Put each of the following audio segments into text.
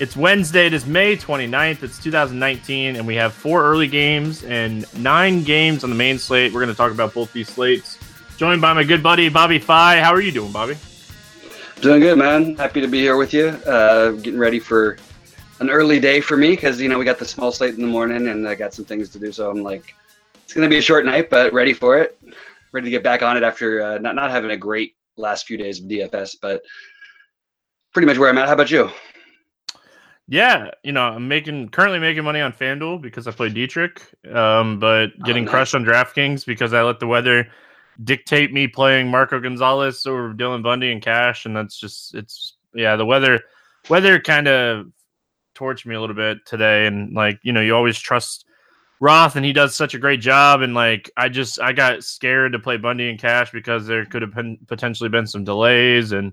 It's Wednesday, it is May 29th, it's 2019, and we have four early games and nine games on the main slate. We're going to talk about both these slates. Joined by my good buddy, Bobby Fi. How are you doing, Bobby? Doing good, man. Happy to be here with you. Uh, getting ready for an early day for me because, you know, we got the small slate in the morning and I got some things to do. So I'm like, it's going to be a short night, but ready for it. Ready to get back on it after uh, not, not having a great last few days of DFS, but pretty much where I'm at. How about you? Yeah, you know, I'm making currently making money on FanDuel because I play Dietrich, um, but oh, getting oh, nice. crushed on DraftKings because I let the weather dictate me playing Marco Gonzalez or Dylan Bundy and cash, and that's just it's yeah the weather weather kind of torched me a little bit today, and like you know you always trust Roth and he does such a great job. And like, I just, I got scared to play Bundy and Cash because there could have been potentially been some delays. And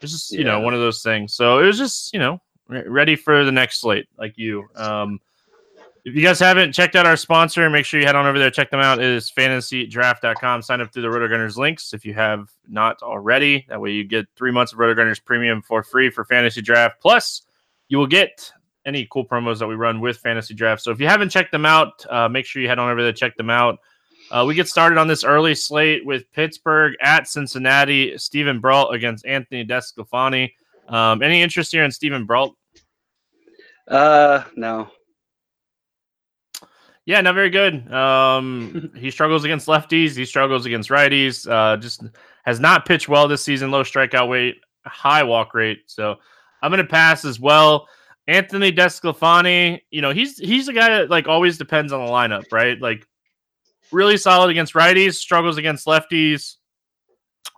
it's just, yeah. you know, one of those things. So it was just, you know, ready for the next slate like you. Um, if you guys haven't checked out our sponsor, make sure you head on over there, check them out. It is fantasydraft.com. Sign up through the RotoGrinders links if you have not already. That way you get three months of RotoGrinders premium for free for fantasy draft. Plus, you will get any cool promos that we run with Fantasy Draft. So if you haven't checked them out, uh, make sure you head on over there, check them out. Uh, we get started on this early slate with Pittsburgh at Cincinnati, Steven Brault against Anthony DeSclafani. Um, any interest here in Steven Brault? Uh, no. Yeah, not very good. Um, he struggles against lefties. He struggles against righties. Uh, just has not pitched well this season. Low strikeout rate, high walk rate. So I'm going to pass as well. Anthony DeSclafani, you know, he's he's a guy that like always depends on the lineup, right? Like really solid against righties, struggles against lefties.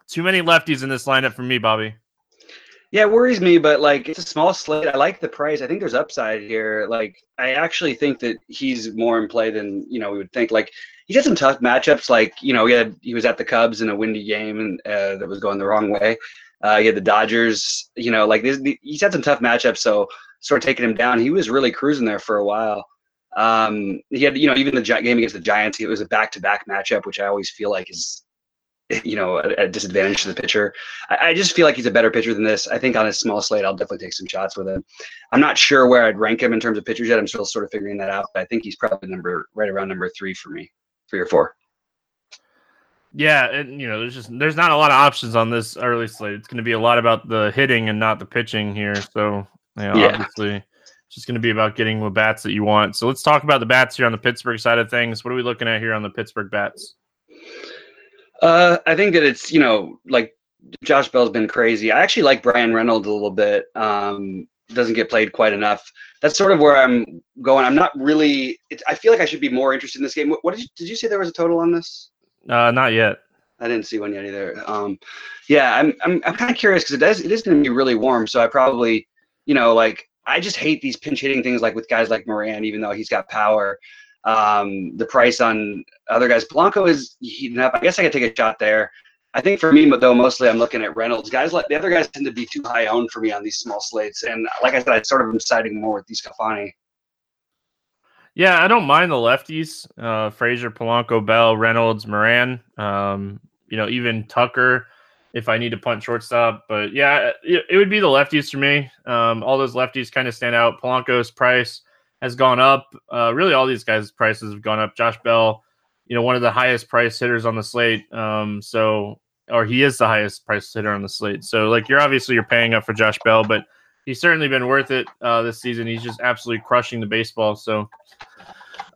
Too many lefties in this lineup for me, Bobby. Yeah, it worries me, but like it's a small slate. I like the price. I think there's upside here. Like I actually think that he's more in play than you know we would think. Like he had some tough matchups. Like you know he had he was at the Cubs in a windy game and uh, that was going the wrong way. Uh, he had the Dodgers. You know, like this, he's had some tough matchups. So sort of taking him down. He was really cruising there for a while. Um, he had, you know, even the game against the Giants, it was a back-to-back matchup, which I always feel like is, you know, a, a disadvantage to the pitcher. I, I, just feel like he's a better pitcher than this. I think on a small slate, I'll definitely take some shots with him. I'm not sure where I'd rank him in terms of pitchers yet. I'm still sort of figuring that out. But I think he's probably number right around number three for me, three or four. Yeah, and you know, there's just there's not a lot of options on this early slate. It's going to be a lot about the hitting and not the pitching here. So you know, yeah. obviously, it's just going to be about getting the bats that you want. So let's talk about the bats here on the Pittsburgh side of things. What are we looking at here on the Pittsburgh bats? Uh, I think that it's you know like Josh Bell's been crazy. I actually like Bryan Reynolds a little bit. Um, doesn't get played quite enough. That's sort of where I'm going. I'm not really. It, I feel like I should be more interested in this game. What, what did you did you say there was a total on this? Uh, not yet. I didn't see one yet either. Um, yeah, I'm I'm, I'm kind of curious because it does it is going to be really warm, so I probably you know, like I just hate these pinch hitting things like with guys like Moran, even though he's got power. Um, the price on other guys, Polanco is heating up. I guess I could take a shot there. I think for me, though, mostly I'm looking at Reynolds. Guys like the other guys tend to be too high owned for me on these small slates, and like I said, I sort of am siding more with DeSclafani. Yeah, I don't mind the lefties: uh, Frazier, Polanco, Bell, Reynolds, Moran. Um, you know, even Tucker if I need to punt shortstop. But yeah, it, it would be the lefties for me. Um, all those lefties kind of stand out. Polanco's price has gone up. Uh, really, all these guys' prices have gone up. Josh Bell, you know, one of the highest price hitters on the slate. Um, so, or he is the highest price hitter on the slate. So, like, you're obviously you're paying up for Josh Bell, but he's certainly been worth it uh, this season. He's just absolutely crushing the baseball. So,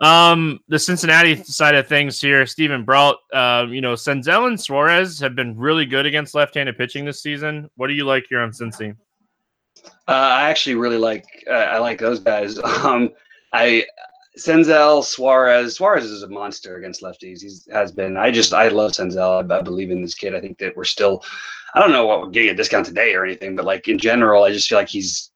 um, the Cincinnati side of things here, Steven Brault, uh, you know, Senzel and Suarez have been really good against left-handed pitching this season. What do you like here on Cincy? Uh, I actually really like uh, I like those guys. Um, I Senzel, Suarez. Suarez is a monster against lefties. He has been. I just I love Senzel. I, I, believe in this kid. I think that we're still. I don't know what we're getting a discount today or anything, but like in general, I just feel like he's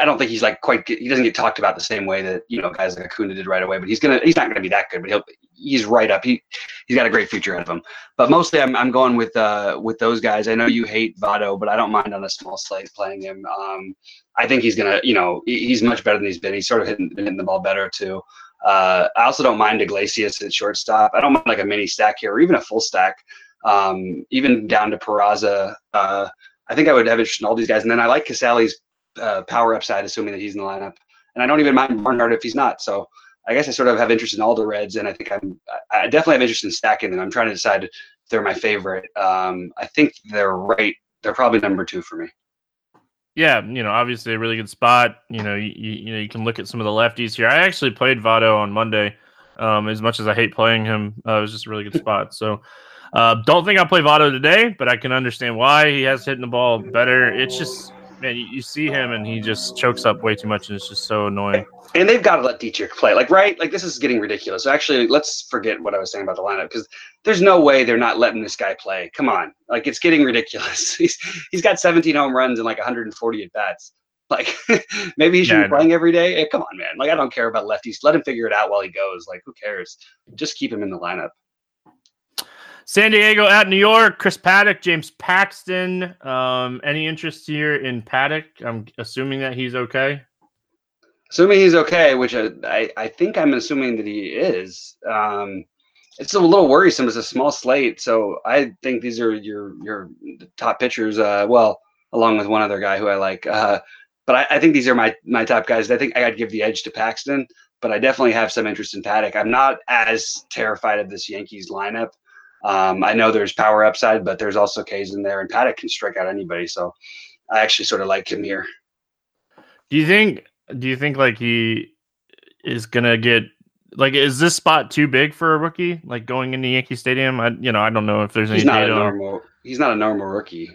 I don't think he's like quite. He doesn't get talked about the same way that you know guys like Acuna did right away. But he's gonna. He's not gonna be that good. But he'll. He's right up. He he's got a great future ahead of him. But mostly, I'm I'm going with uh with those guys. I know you hate Votto, but I don't mind on a small slate playing him. Um, I think he's gonna. You know, he's much better than he's been. He's sort of hitting, hitting the ball better too. Uh, I also don't mind Iglesias at shortstop. I don't mind like a mini stack here or even a full stack. Um, even down to Peraza. Uh, I think I would have interest in all these guys. And then I like Casali's uh, power upside, assuming that he's in the lineup. And I don't even mind Barnhart if he's not. So I guess I sort of have interest in all the Reds, and I think I'm I definitely have interest in stacking them. I'm trying to decide if they're my favorite. Um, I think they're right. They're probably number two for me. Yeah, you know, obviously a really good spot. You know, you, you know you can look at some of the lefties here. I actually played Votto on Monday. Um, as much as I hate playing him, uh, it was just a really good spot. So, uh, don't think I'll play Votto today, but I can understand why he has hitting the ball better. It's just man, you, see him and he just chokes up way too much, and it's just so annoying. And they've got to let Dietrich play, like right, like this is getting ridiculous. So actually, let's forget what I was saying about the lineup because there's no way they're not letting this guy play. Come on, like it's getting ridiculous. He's he's got 17 home runs and like 140 at bats. Like maybe he should yeah, be playing every day. Hey, come on, man. Like I don't care about lefties. Let him figure it out while he goes. Like who cares? Just keep him in the lineup. San Diego at New York. Chris Paddack, James Paxton. Um, any interest here in Paddack? I'm assuming that he's okay. Assuming he's okay, which I, I, think I'm assuming that he is. Um, it's a little worrisome. It's a small slate, so I think these are your your top pitchers. Uh, well, along with one other guy who I like. Uh, but I, I, think these are my my top guys. I think I got to give the edge to Paxton, but I definitely have some interest in Paddock. I'm not as terrified of this Yankees lineup. Um, I know there's power upside, but there's also K's in there, and Paddack can strike out anybody. So I actually sort of like him here. Do you think? Do you think like he is gonna get like is this spot too big for a rookie? Like going into Yankee Stadium, I you know I don't know if there's he's any. Not a normal. He's not a normal rookie.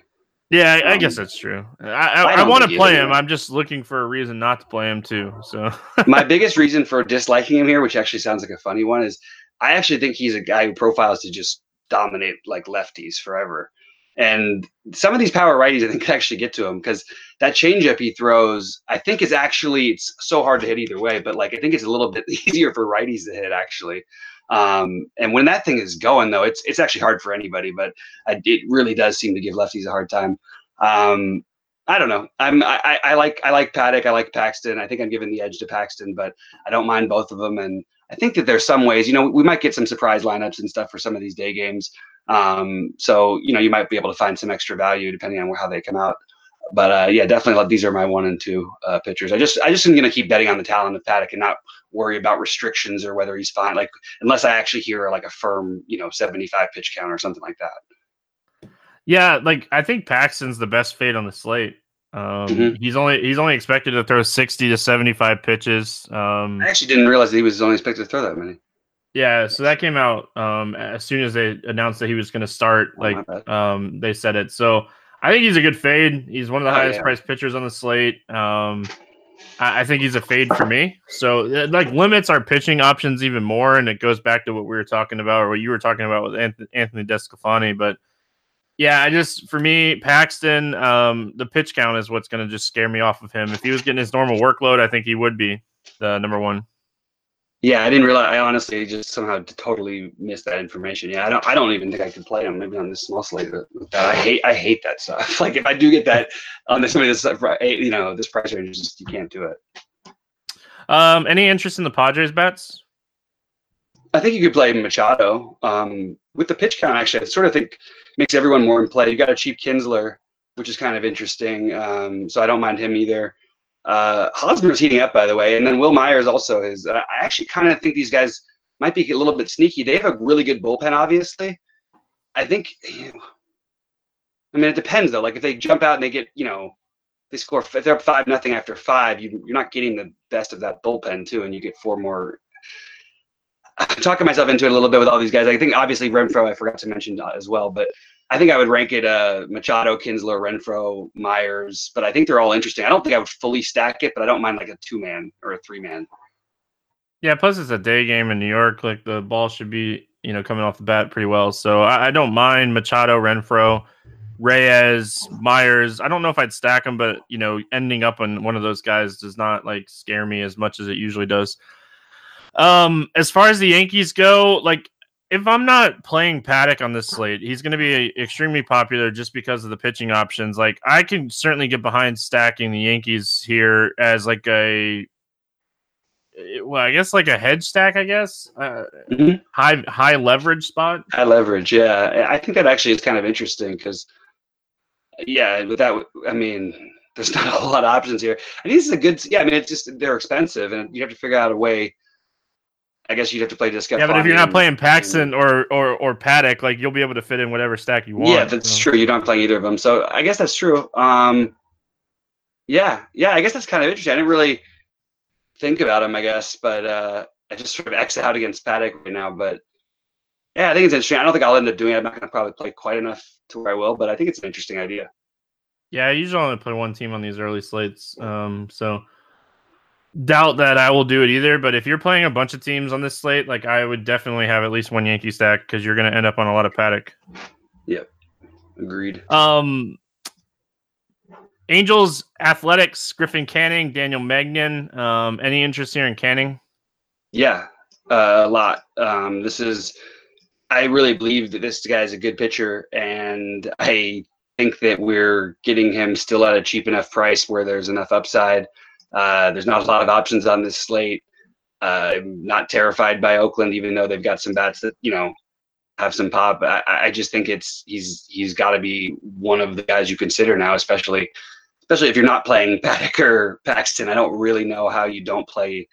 Yeah, I, um, I guess that's true. I I, I, I want to play him. I'm just looking for a reason not to play him too. So my biggest reason for disliking him here, which actually sounds like a funny one, is I actually think he's a guy who profiles to just dominate like lefties forever. And some of these power righties, I think, could actually get to him because that changeup he throws, I think, is actually it's so hard to hit either way. But like, I think it's a little bit easier for righties to hit actually. Um, and when that thing is going, though, it's it's actually hard for anybody. But I, it really does seem to give lefties a hard time. Um, I don't know. I'm I, I like I like Paddack. I like Paxton. I think I'm giving the edge to Paxton, but I don't mind both of them. And I think that there's some ways, you know, we might get some surprise lineups and stuff for some of these day games. Um, so you know, you might be able to find some extra value depending on how they come out. But uh, yeah, definitely. love These are my one and two uh, pitchers. I just, I just am going to keep betting on the talent of Paddack and not worry about restrictions or whether he's fine. Like unless I actually hear like a firm, you know, 75 pitch count or something like that. Yeah, like I think Paxton's the best fade on the slate. Um, mm-hmm. He's only he's only expected to throw sixty to seventy five pitches. Um, I actually didn't realize he was only expected to throw that many. Yeah, so that came out um, as soon as they announced that he was going to start. Oh, like um, they said it. So I think he's a good fade. He's one of the oh, highest yeah. priced pitchers on the slate. Um, I, I, think he's a fade for me. So it, like limits our pitching options even more, and it goes back to what we were talking about or what you were talking about with Anthony, Anthony. But yeah, I just for me, Paxton, um, the pitch count is what's going to just scare me off of him. If he was getting his normal workload, I think he would be the number one. Yeah, I didn't realize. I honestly just somehow totally missed that information. Yeah, I don't. I don't even think I could play him. Maybe on this small slate. I hate. I hate that stuff. Like if I do get that on this, this you know, this price range, just you can't do it. Um, any interest in the Padres bets? I think you could play Machado. Um, with the pitch count, actually, I sort of think makes everyone more in play. You got a cheap Kinsler, which is kind of interesting. Um, so I don't mind him either. Uh, Hosmer's heating up, by the way, and then Wil Myers also is. I actually kind of think these guys might be a little bit sneaky. They have a really good bullpen, obviously. I think. I mean, it depends though. Like if they jump out and they get, you know, they score. If they're up five nothing after five, you, you're not getting the best of that bullpen too, and you get four more I'm talking myself into it a little bit with all these guys. I think obviously Renfroe, I forgot to mention uh, as well, but I think I would rank it uh, Machado, Kinsler, Renfroe, Myers. But I think they're all interesting. I don't think I would fully stack it, but I don't mind like a two man or a three man. Yeah, plus it's a day game in New York. Like the ball should be, you know, coming off the bat pretty well. So I, I don't mind Machado, Renfroe, Reyes, Myers. I don't know if I'd stack them, but you know, ending up on one of those guys does not like scare me as much as it usually does. Um, as far as the Yankees go, like if I'm not playing Paddack on this slate, he's going to be extremely popular just because of the pitching options. Like I can certainly get behind stacking the Yankees here as like a well, I guess like a hedge stack, I guess. Uh, mm-hmm. High high leverage spot. High leverage, yeah. I think that actually is kind of interesting because yeah, with that, I mean, there's not a whole lot of options here. I think this is a good. Yeah, I mean, it's just they're expensive, and you have to figure out a way. I guess you'd have to play this guy. Yeah, but if you're not playing Paxton or, or or Paddack, like you'll be able to fit in whatever stack you want. Yeah, that's so. true. You're not playing either of them, so I guess that's true. Um, yeah, yeah, I guess that's kind of interesting. I didn't really think about him, I guess, but uh, I just sort of X out against Paddack right now. But yeah, I think it's interesting. I don't think I'll end up doing it. I'm not going to probably play quite enough to where I will, but I think it's an interesting idea. Yeah, I usually only play one team on these early slates. Um, so doubt that I will do it either. But if you're playing a bunch of teams on this slate, like I would definitely have at least one Yankee stack because you're going to end up on a lot of Paddack. Yep, agreed. Um, Angels, Athletics, Griffin Canning, Daniel Mengden. Um, any interest here in Canning? Yeah, uh, a lot. Um, this is, I really believe that this guy is a good pitcher, and I think that we're getting him still at a cheap enough price where there's enough upside. Uh, there's not a lot of options on this slate. Uh, I'm not terrified by Oakland, even though they've got some bats that you know have some pop. I, I just think it's he's he's got to be one of the guys you consider now, especially especially if you're not playing Paddack or Paxton. I don't really know how you don't play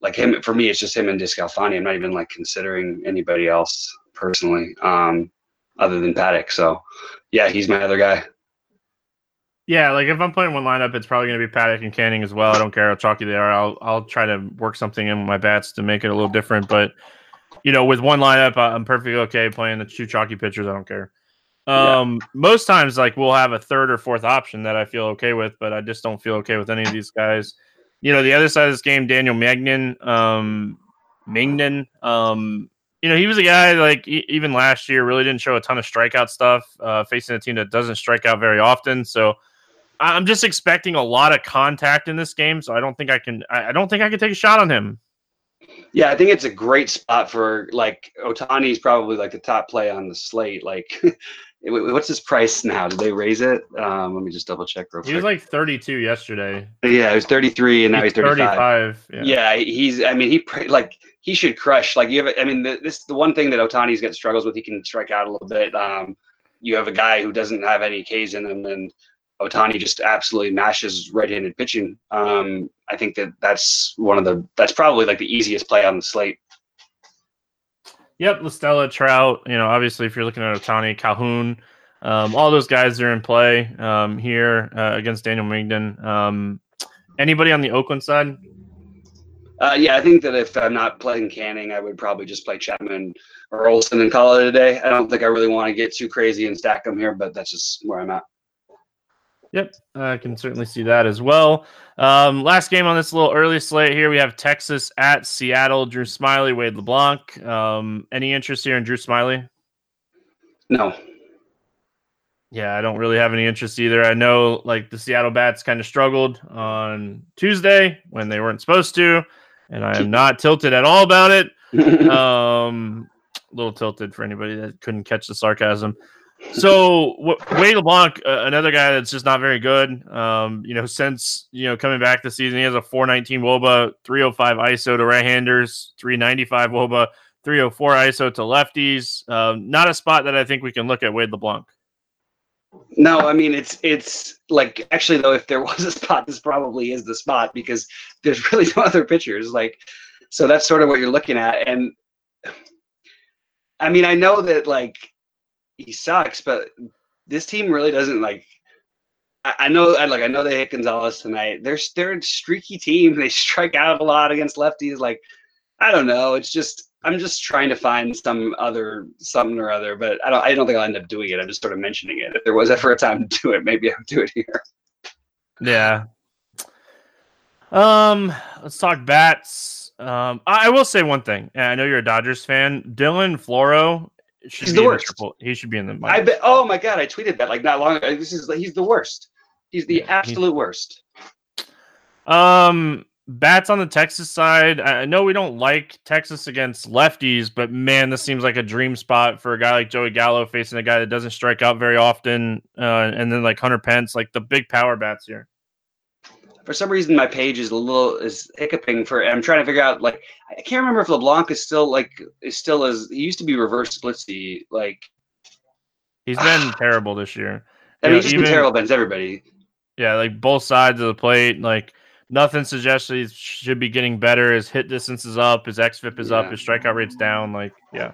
like him. For me, it's just him and DeSclafani. I'm not even like considering anybody else personally, um, other than Paddack. So, yeah, he's my other guy. Yeah, like if I'm playing one lineup, it's probably going to be Paddack and Canning as well. I don't care how chalky they are. I'll I'll try to work something in my bats to make it a little different. But you know, with one lineup, I'm perfectly okay playing the two chalky pitchers. I don't care. Um, yeah. most times like we'll have a third or fourth option that I feel okay with, but I just don't feel okay with any of these guys. You know, the other side of this game, Daniel Magnan, um, Mengden, um, you know, he was a guy like even last year really didn't show a ton of strikeout stuff, uh, facing a team that doesn't strike out very often. So I'm just expecting a lot of contact in this game. So I don't think I can, I don't think I can take a shot on him. Yeah, I think it's a great spot for like Ohtani's probably like the top play on the slate. Like What's his price now? Did they raise it? Um, let me just double check real quick. He was like 32 yesterday. Yeah, he was 33, and now he's, he's 35. 35 yeah. yeah. he's. I mean, he like he should crush. Like you have. I mean, the, this the one thing that Ohtani's got struggles with. He can strike out a little bit. Um, you have a guy who doesn't have any K's in him, and Ohtani just absolutely mashes right-handed pitching. Um, I think that that's one of the. That's probably like the easiest play on the slate. Yep, La Stella, Trout. You know, obviously, if you're looking at Ohtani, Calhoun, um, all those guys are in play um, here uh, against Daniel Mengden. Um, anybody on the Oakland side? Uh, yeah, I think that if I'm not playing Canning, I would probably just play Chapman or Olson and call it a day. I don't think I really want to get too crazy and stack them here, but that's just where I'm at. Yep, I can certainly see that as well. Um, last game on this little early slate here, we have Texas at Seattle. Drew Smyly, Wade LeBlanc. Um, any interest here in Drew Smyly? No. Yeah, I don't really have any interest either. I know like the Seattle Bats kind of struggled on Tuesday when they weren't supposed to, and I am not tilted at all about it. Um, a little tilted for anybody that couldn't catch the sarcasm. So Wade LeBlanc, uh, another guy that's just not very good. Um, you know, since you know coming back this season, he has a 419 WOBA, 305 ISO to right-handers, 395 WOBA, 304 ISO to lefties. Um, not a spot that I think we can look at Wade LeBlanc. No, I mean it's it's like actually though, if there was a spot, this probably is the spot because there's really no other pitchers. Like, so that's sort of what you're looking at, and I mean I know that like he sucks, but this team really doesn't like. I, I know, I like, I know they hit Gonzalez tonight. They're they're a streaky team. They strike out a lot against lefties. Like, I don't know. It's just I'm just trying to find some other something or other, but I don't I don't think I'll end up doing it. I'm just sort of mentioning it. If there was ever a time to do it, maybe I would do it here. Yeah. Um, let's talk bats. Um, I, I will say one thing. I know you're a Dodgers fan. Dylan Floro should He's be the in worst. triple- he should be in the. I bet. Oh my god, I tweeted that like not long ago. This is he's the worst. He's the Yeah, absolute worst. Um, bats on the Texas side. I I know we don't like Texas against lefties, but man, this seems like a dream spot for a guy like Joey Gallo facing a guy that doesn't strike out very often. Uh, and then like Hunter Pence, like the big power bats here. For some reason, my page is a little is hiccuping for. I'm trying to figure out like I can't remember if LeBlanc is still like is still as he used to be reverse splitsy. Like He's been terrible this year. I Yeah, mean, he's just even- been terrible against everybody. Yeah, like both sides of the plate. Like nothing suggests he should be getting better. His hit distance is up. His xFIP is up. His strikeout rate's down. Like yeah.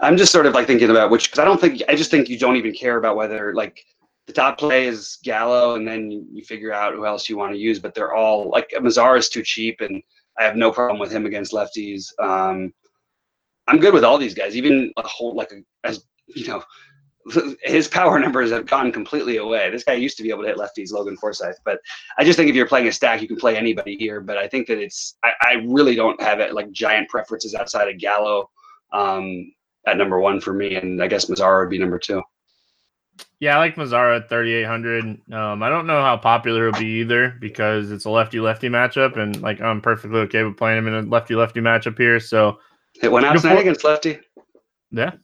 I'm just sort of like thinking about which because I don't think I just think you don't even care about whether like the top play is Gallo and then you, figure out who else you want to use, but they're all like Mazar is too cheap and I have no problem with him against lefties. Um, I'm good with all these guys, even a whole like a, as you know. His power numbers have gone completely away. This guy used to be able to hit lefties, Logan Forsythe. But I just think if you're playing a stack, you can play anybody here. But I think that it's I, I really don't have it like giant preferences outside of Gallo um, at number one for me, and I guess Mazara would be number two. Yeah, I like Mazara at 3,800. Um, I don't know how popular it'll be either because it's a lefty lefty matchup, and like I'm perfectly okay with playing him in a lefty lefty matchup here. So It went out tonight against lefty. yeah,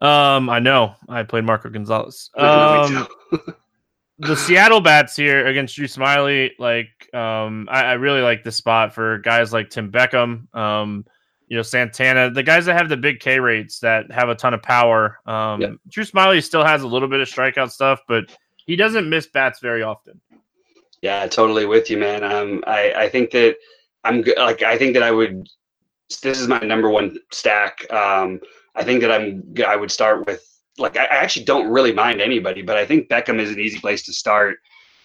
um, I know I played Marco Gonzalez. Um, the Seattle bats here against Drew Smyly, like um, I, I really like this spot for guys like Tim Beckham, um, you know Santana, the guys that have the big K rates that have a ton of power. Um. Drew Smyly still has a little bit of strikeout stuff, but he doesn't miss bats very often. Yeah, totally with you, man. Um, I I think that I'm. Like I think that I would. This is my number one stack. Um, I think that I'm. I would start with like I, I actually don't really mind anybody, but I think Beckham is an easy place to start.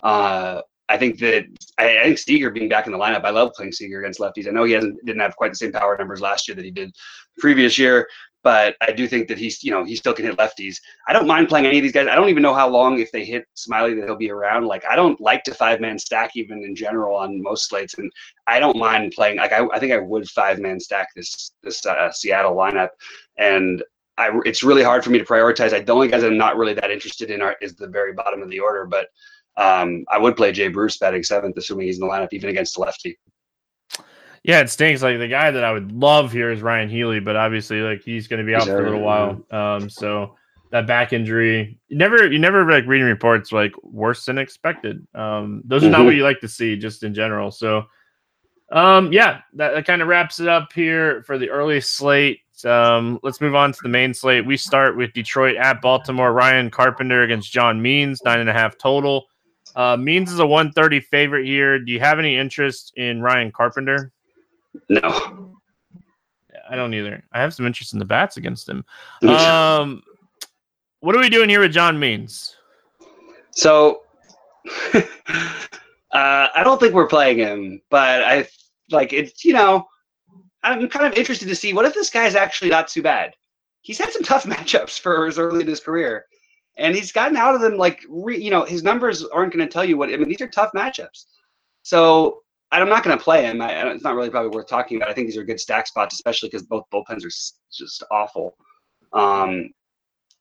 Uh, I think that I, I think Seager being back in the lineup. I love playing Seager against lefties. I know he hasn't didn't have quite the same power numbers last year that he did previous year, but I do think that he's you know he still can hit lefties. I don't mind playing any of these guys. I don't even know how long if they hit Smyly that he'll be around. Like I don't like to five man stack even in general on most slates, and I don't mind playing. Like I, I think I would five man stack this this uh, Seattle lineup, and I it's really hard for me to prioritize. I the only guys I'm not really that interested in are is the very bottom of the order, but um, I would play Jay Bruce batting seventh, assuming he's in the lineup even against the lefty. Yeah, it stinks. Like the guy that I would love here is Ryon Healy, but obviously, like he's going to be out He's for a little while. Um, so that back injury, you never, you never like reading reports like worse than expected. Um, those are not Mhm. what you like to see, just in general. So, um, yeah, that, that kind of wraps it up here for the early slate. Um, let's move on to the main slate. We start with Detroit at Baltimore. Ryan Carpenter against John Means, nine and a half total. Uh, Means is a 130 favorite here. Do you have any interest in Ryan Carpenter? No, I don't either. I have some interest in the bats against him. Um, what are we doing here with John Means? So uh, I don't think we're playing him, but I like it's you know I'm kind of interested to see what if this guy's actually not too bad. He's had some tough matchups for as early in his career, and he's gotten out of them like re, you know his numbers aren't going to tell you what I mean. These are tough matchups, so I'm not going to play him. I, it's not really probably worth talking about. I think these are good stack spots, especially because both bullpens are s- just awful. Um,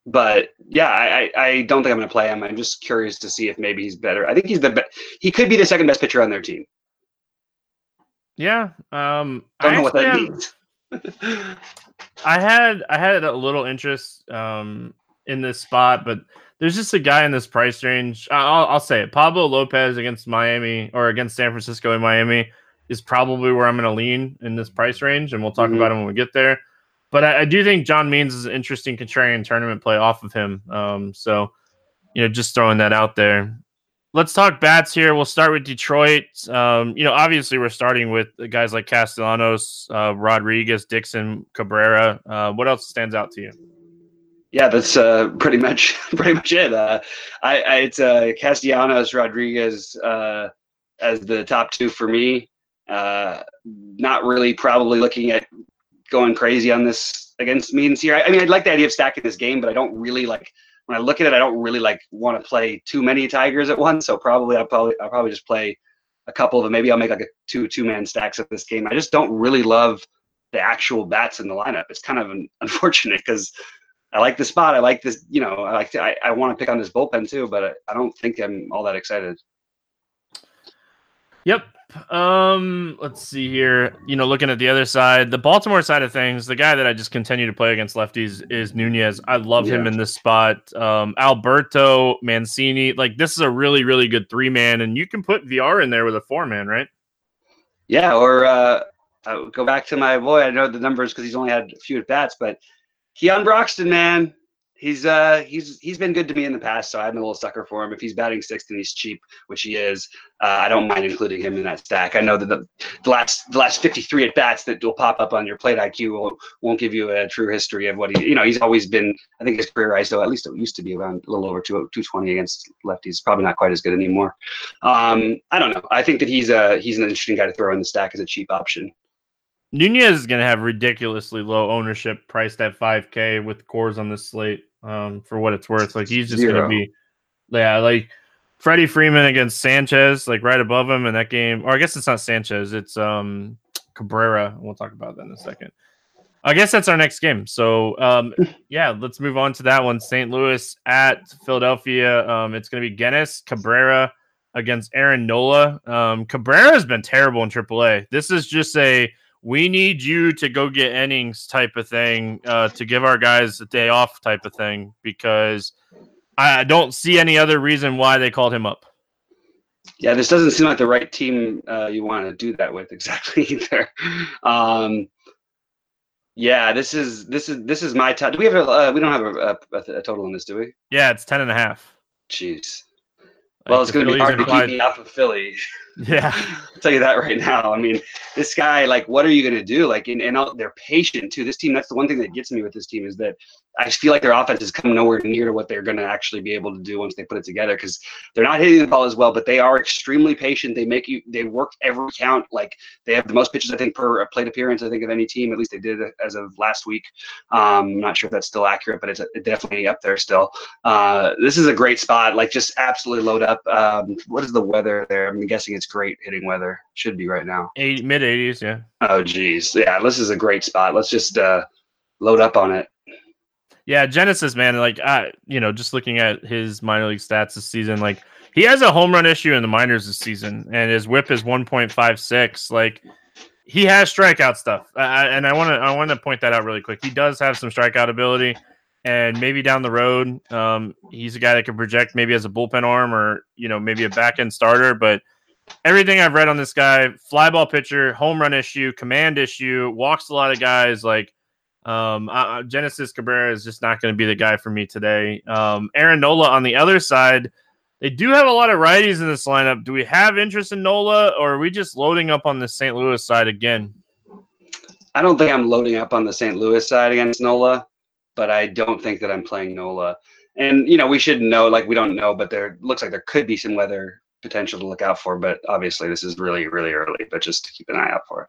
but yeah, I, I, I don't think I'm going to play him. I'm just curious to see if maybe he's better. I think he's the be- he could be the second best pitcher on their team. Yeah. Um, I Don't I know what that means. I had I had a little interest um in this spot, but there's just a guy in this price range. I'll, I'll say it. Pablo Lopez against Miami or against San Francisco and Miami is probably where I'm going to lean in this price range, and we'll talk Mhm. about him when we get there. But I, I do think John Means is an interesting contrarian tournament play off of him. Um, so you know, just throwing that out there. Let's talk bats here. We'll start with Detroit. Um, you know, obviously we're starting with guys like Castellanos, uh, Rodriguez, Dixon, Cabrera. Uh, what else stands out to you? Yeah, that's uh, pretty much pretty much it. Uh, I, I it's uh, Castellanos, Rodriguez uh, as the top two for me. Uh, not really probably looking at going crazy on this against Means here. I, I mean, I'd like the idea of stacking this game, but I don't really like when I look at it. I don't really like want to play too many Tigers at once. So probably I'll probably I'll probably just play a couple of them. Maybe I'll make like a two two man stacks of this game. I just don't really love the actual bats in the lineup. It's kind of unfortunate because I like the spot. I like this, you know, I like to, I, I want to pick on this bullpen too, but I, I don't think I'm all that excited. Yep. Um, let's see here. You know, looking at the other side, the Baltimore side of things, the guy that I just continue to play against lefties is Nunez. I love yeah. him in this spot. Um, Alberto Mancini, like this is a really, really good three man, and you can put VR in there with a four man, right? Yeah, or uh, go back to my boy. I know the numbers because he's only had a few at bats, but Keon Broxton, man, he's uh he's he's been good to me in the past, so I'm a little sucker for him. If he's batting sixth and he's cheap, which he is, uh, I don't mind including him in that stack. I know that the, the last the last 53 at bats that will pop up on your plate IQ won't, won't give you a true history of what he you know he's always been. I think his career ISO at least it used to be around a little over two, 220 against lefties. Probably not quite as good anymore. Um, I don't know. I think that he's a he's an interesting guy to throw in the stack as a cheap option. Nunez is going to have ridiculously low ownership, priced at 5K with Coors on this slate. Um, for what it's worth, like he's just going to be, yeah, like Freddie Freeman against Sanchez, like right above him in that game. Or I guess it's not Sanchez, it's um Cabrera. We'll talk about that in a second. I guess that's our next game. So um, yeah, let's move on to that one. St. Louis at Philadelphia. Um, it's going to be Genis Cabrera against Aaron Nola. Um, Cabrera has been terrible in AAA. This is just a we need you to go get innings type of thing uh, to give our guys a day off type of thing because I don't see any other reason why they called him up. Yeah, this doesn't seem like the right team uh, you want to do that with exactly either. Um, yeah, this is this is this is my top. Do we have a? Uh, we don't have a, a, a, total in this, do we? Yeah, it's ten and a half. Jeez. Well, it's going to be hard to keep me off of Philly. Yeah, I'll tell you that right now. I mean, this guy, like, what are you going to do? Like, and, and they're patient too. This team, that's the one thing that gets me with this team is that I feel like their offense has come nowhere near to what they're going to actually be able to do once they put it together because they're not hitting the ball as well, but they are extremely patient. They make you, they work every count. Like, they have the most pitches, I think, per plate appearance, I think, of any team. At least they did as of last week. Um, I'm not sure if that's still accurate, but it's definitely up there still. Uh, this is a great spot. Like, just absolutely load up. Um, what is the weather there? I'm guessing it's great hitting weather. Should be right now. Eight, mid 80s, yeah. Oh, geez. Yeah, this is a great spot. Let's just uh, load up on it. Yeah, Genesis, man, like I, you know, just looking at his minor league stats this season, like he has a home run issue in the minors this season, and his WHIP is 1.56. Like he has strikeout stuff, I, and I want to I want to point that out really quick. He does have some strikeout ability, and maybe down the road, um, he's a guy that can project maybe as a bullpen arm or you know maybe a back end starter, but everything I've read on this guy, fly ball pitcher, home run issue, command issue, walks a lot of guys. Like um, uh, Genesis Cabrera is just not going to be the guy for me today. Um, Aaron Nola on the other side, they do have a lot of righties in this lineup. Do we have interest in Nola, or are we just loading up on the St. Louis side again? I don't think I'm loading up on the St. Louis side against Nola, but I don't think that I'm playing Nola. And you know, we should know, like we don't know, but there looks like there could be some weather potential to look out for. But obviously, this is really, really early. But just keep an eye out for it.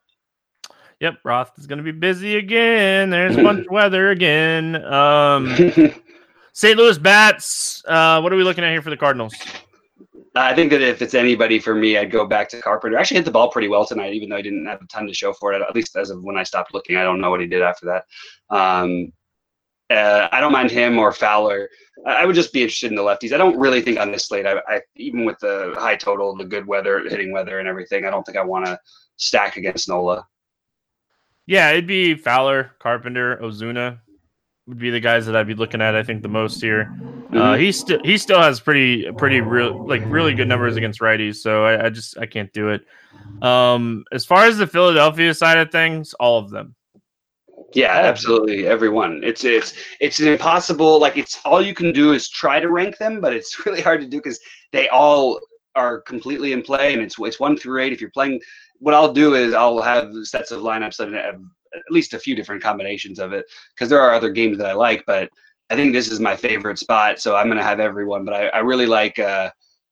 Yep, Roth is going to be busy again. There's a bunch of weather again. Um, St. Louis bats. Uh, what are we looking at here for the Cardinals? I think that if it's anybody for me, I'd go back to Carpenter. Actually, hit the ball pretty well tonight, even though he didn't have a ton to show for it. At least as of when I stopped looking, I don't know what he did after that. Um, uh, I don't mind him or Fowler. I would just be interested in the lefties. I don't really think on this slate. I, I even with the high total, the good weather, hitting weather, and everything, I don't think I want to stack against Nola. Yeah, it'd be Fowler, Carpenter, Ozuna would be the guys that I'd be looking at. I think the most here. Uh, mm-hmm. Uh, he still he still has pretty pretty real like really good numbers against righties. So I, I just I can't do it. Um, as far as the Philadelphia side of things, all of them. Yeah, absolutely, everyone. It's it's it's an impossible. Like it's all you can do is try to rank them, but it's really hard to do because they all are completely in play, and it's it's one through eight. If you're playing what I'll do is I'll have sets of lineups that have at least a few different combinations of it because there are other games that I like, but I think this is my favorite spot. So I'm going to have everyone, but I, I really like, uh,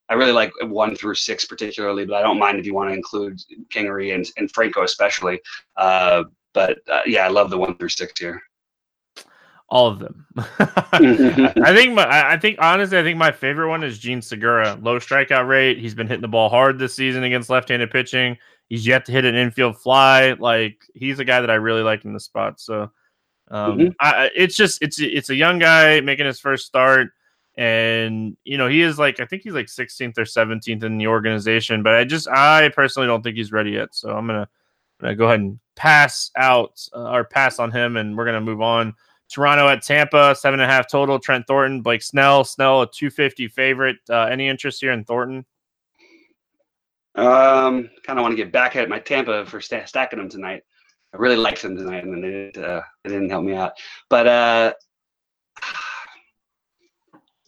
I really like one through six particularly, but I don't mind if you want to include Kingery and, and Franco especially. Uh, but uh, yeah, I love the one through six here. All of them. I think my, I think honestly, I think my favorite one is Jean Segura. Low strikeout rate. He's been hitting the ball hard this season against left-handed pitching He's yet to hit an infield fly. Like he's a guy that I really like in the spot. So um, mm-hmm. I, it's just it's it's a young guy making his first start, and you know he is like I think he's like 16th or 17th in the organization. But I just I personally don't think he's ready yet. So I'm gonna go ahead and pass out uh, or pass on him, and we're gonna move on. Toronto at Tampa, seven and a half total. Trent Thornton, Blake Snell, Snell a 250 favorite. Uh, any interest here in Thornton? Um, kind of want to get back at my Tampa for st- stacking them tonight. I really liked them tonight, and they, did, uh, didn't help me out. But uh,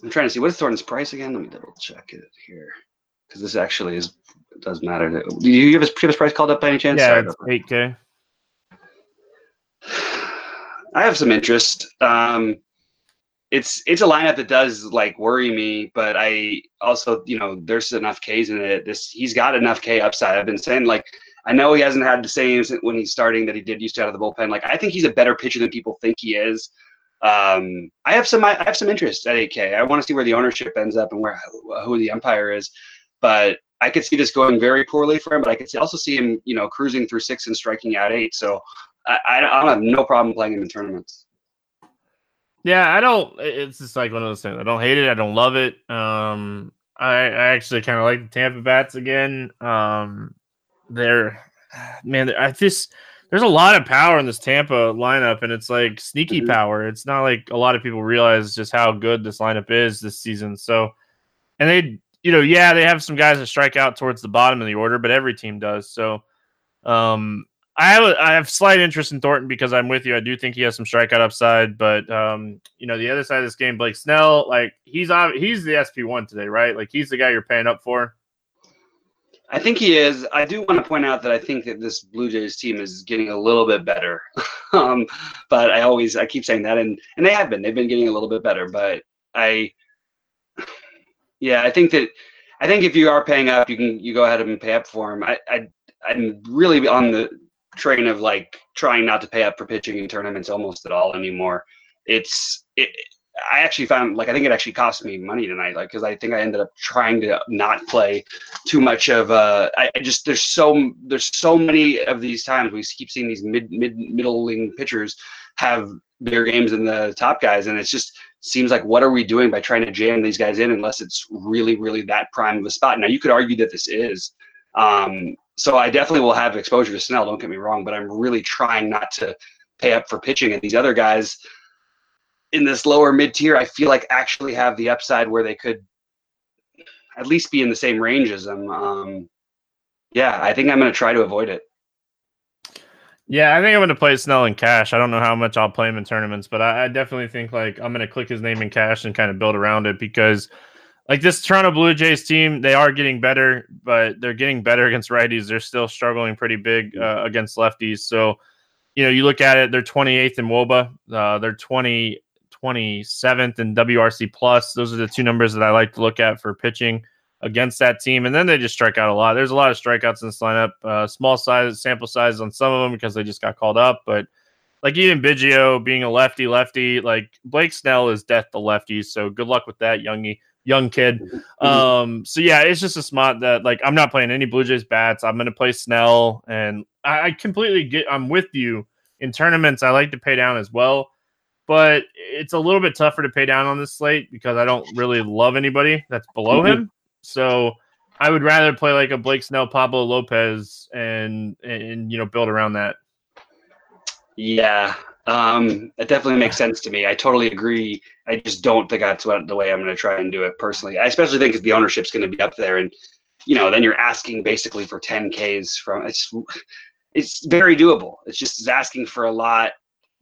I'm trying to see what is Thornton's price again. Let me double check it here because this actually is does matter. Do you have his, his price called up by any chance? Yeah, eight k. I have some interest. Um, it's it's a lineup that does like worry me, but I also you know there's enough K's in it. This he's got enough K upside. I've been saying like I know he hasn't had the same when he's starting that he did used to out of the bullpen. Like I think he's a better pitcher than people think he is. Um, I have some I have some interest at 8K. I want to see where the ownership ends up and where who the umpire is, but I could see this going very poorly for him. But I could also see him you know cruising through six and striking out eight. So I, I don't have no problem playing him in tournaments. Yeah, I don't. It's just like one of those things. I don't hate it. I don't love it. Um, I, I actually kind of like the Tampa bats again. Um, they're man, I just there's a lot of power in this Tampa lineup, and it's like sneaky mm-hmm. power. It's not like a lot of people realize just how good this lineup is this season. So, and they, you know, yeah, they have some guys that strike out towards the bottom of the order, but every team does. So, um, I have a, I have slight interest in Thornton because I'm with you. I do think he has some strikeout upside, but um, you know, the other side of this game, Blake Snell, like he's on he's the SP one today, right? Like he's the guy you're paying up for. I think he is. I do want to point out that I think that this Blue Jays team is getting a little bit better. um, but I always I keep saying that, and and they have been. They've been getting a little bit better. But I, yeah, I think that I think if you are paying up, you can you go ahead and pay up for him. I, I I'm really on the train of like trying not to pay up for pitching in tournaments almost at all anymore. It's it. I actually found like I think it actually cost me money tonight, like because I think I ended up trying to not play too much of. Uh, I, I just there's so there's so many of these times we keep seeing these mid mid middling pitchers have bigger games than the top guys, and it's just seems like what are we doing by trying to jam these guys in unless it's really really that prime of a spot. Now you could argue that this is, um, so I definitely will have exposure to Snell. Don't get me wrong, but I'm really trying not to pay up for pitching. And these other guys in this lower mid tier, I feel like actually have the upside where they could at least be in the same range as them. Um, yeah, I think I'm going to try to avoid it. Yeah, I think I'm going to play Snell in cash. I don't know how much I'll play him in tournaments, but I, I definitely think like I'm going to click his name in cash and kind of build around it because like this Toronto Blue Jays team, they are getting better, but they're getting better against righties. They're still struggling pretty big uh, against lefties. So, you know, you look at it, they're 28th in WOBA, uh, they're 20, 27th in WRC plus. Those are the two numbers that I like to look at for pitching against that team. And then they just strike out a lot. There's a lot of strikeouts in this lineup. Uh, small size sample size on some of them because they just got called up, but like even Biggio being a lefty lefty, like Blake Snell is death to lefties. So good luck with that, Youngie young kid. Um, so yeah, it's just a spot that like I'm not playing any Blue Jays bats. I'm gonna play Snell, and I, I completely get. I'm with you in tournaments. I like to pay down as well, but it's a little bit tougher to pay down on this slate because I don't really love anybody that's below mm-hmm. him. So I would rather play like a Blake Snell, Pablo Lopez, and and you know build around that. Yeah, um, it definitely makes sense to me. I totally agree. I just don't think that's what the way I'm going to try and do it personally. I especially think the ownership's going to be up there, and you know, then you're asking basically for 10ks from it's. It's very doable. It's just asking for a lot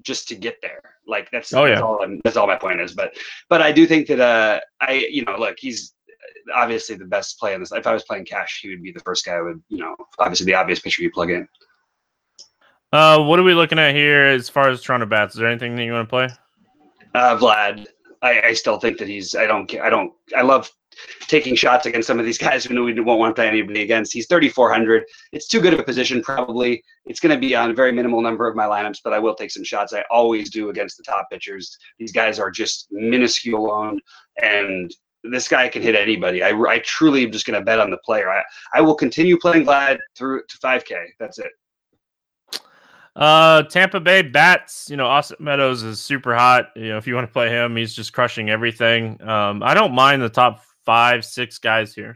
just to get there. Like that's, oh, yeah. that's all I'm, that's all my point is. But but I do think that uh I you know look he's obviously the best play on this. If I was playing cash, he would be the first guy. I would you know obviously the obvious pitcher you plug in. Uh, what are we looking at here as far as Toronto bats? Is there anything that you want to play? Uh, Vlad, I, I still think that he's. I don't. I don't. I love taking shots against some of these guys who we won't want to play anybody against. He's 3,400. It's too good of a position, probably. It's going to be on a very minimal number of my lineups, but I will take some shots. I always do against the top pitchers. These guys are just minuscule owned, and this guy can hit anybody. I, I truly am just going to bet on the player. I, I will continue playing Vlad through to 5K. That's it. Uh, Tampa Bay bats. You know, Austin Meadows is super hot. You know, if you want to play him, he's just crushing everything. Um, I don't mind the top five, six guys here.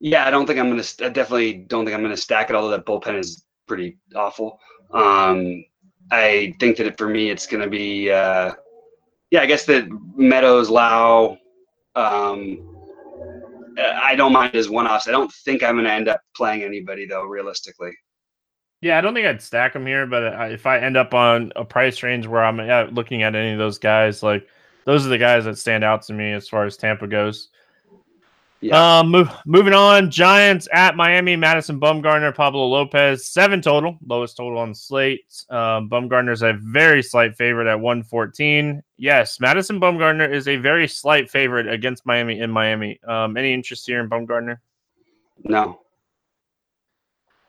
Yeah, I don't think I'm gonna. I definitely don't think I'm gonna stack it. Although that bullpen is pretty awful. Um, I think that it, for me, it's gonna be. Uh, yeah, I guess that Meadows, Lowe. Um, I don't mind as one offs. I don't think I'm gonna end up playing anybody though, realistically. Yeah, I don't think I'd stack them here, but if I end up on a price range where I'm looking at any of those guys, like those are the guys that stand out to me as far as Tampa goes. Yeah. Um, move, moving on. Giants at Miami. Madison Bumgarner, Pablo Lopez, seven total, lowest total on slate. Um, Bumgarner's a very slight favorite at 114. Yes, Madison Bumgarner is a very slight favorite against Miami in Miami. Um, any interest here in Bumgarner? No.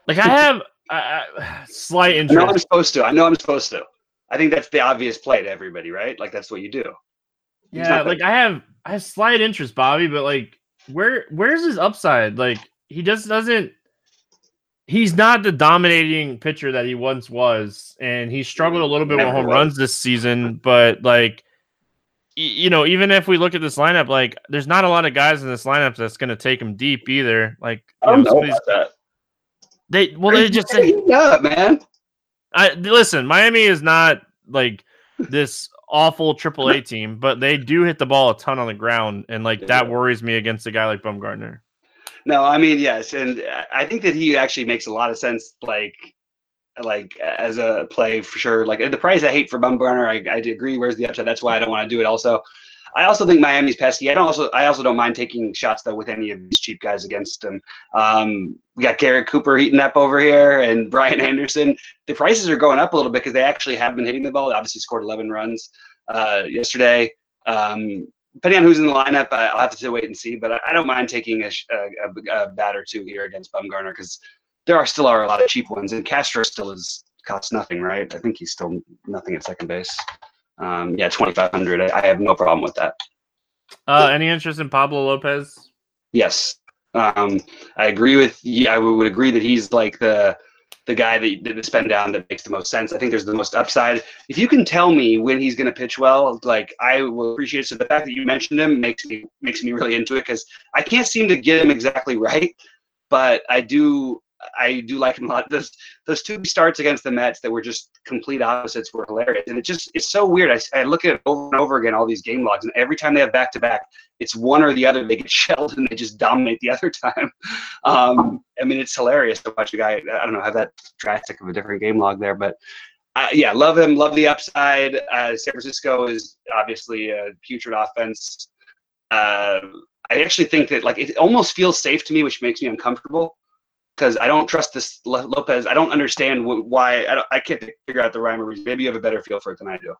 Like I have uh, slight interest. I know I'm supposed to. I know I'm supposed to. I think that's the obvious play to everybody, right? Like that's what you do. Yeah, like I have I have slight interest, Bobby, but like where where's his upside? Like he just doesn't he's not the dominating pitcher that he once was, and he struggled a little bit with home was. runs this season, but like you know, even if we look at this lineup, like there's not a lot of guys in this lineup that's going to take him deep either. Like, I know, know that. They well, they just say, up, man. I listen. Miami is not like this awful AAA team, but they do hit the ball a ton on the ground, and like that worries me against a guy like Bumgarner. No, I mean yes, and I think that he actually makes a lot of sense. Like, like as a play for sure. Like the price I hate for Bumgarner, I, I agree. Where's the upside? That's why I don't want to do it. Also, I also think Miami's pesky. I don't also I also don't mind taking shots though with any of these cheap guys against them. Um, we got Garrett Cooper heating up over here and Brian Anderson. The prices are going up a little bit because they actually have been hitting the ball. They obviously scored 11 runs uh, yesterday. Um, depending on who's in the lineup, I'll have to wait and see. But I, don't mind taking a, a, a bat or two here against Bumgarner because there are still are a lot of cheap ones, and Castro still is costs nothing, right? I think he's still nothing at second base um, yeah, 2,500. I, I, have no problem with that. Uh, any interest in Pablo Lopez? Yes. Um, I agree with yeah, I would agree that he's like the the guy that, that the spend down that makes the most sense. I think there's the most upside. If you can tell me when he's going to pitch well, like I will appreciate it. So the fact that you mentioned him makes me makes me really into it because I can't seem to get him exactly right, but I do I do like him a lot. Those those two starts against the Mets that were just complete opposites were hilarious, and it just it's so weird. I, I look at it over and over again, all these game logs, and every time they have back to back, it's one or the other. They get shelled and they just dominate the other time. Um, I mean, it's hilarious to watch a guy. I don't know have that drastic of a different game log there, but. Uh, yeah, love him. Love the upside. Uh, San Francisco is obviously a putrid offense. Uh, I actually think that like it almost feels safe to me, which makes me uncomfortable because I don't trust this Lopez. I don't understand why. I, I can't figure out the rhyme or reason. Maybe you have a better feel for it than I do.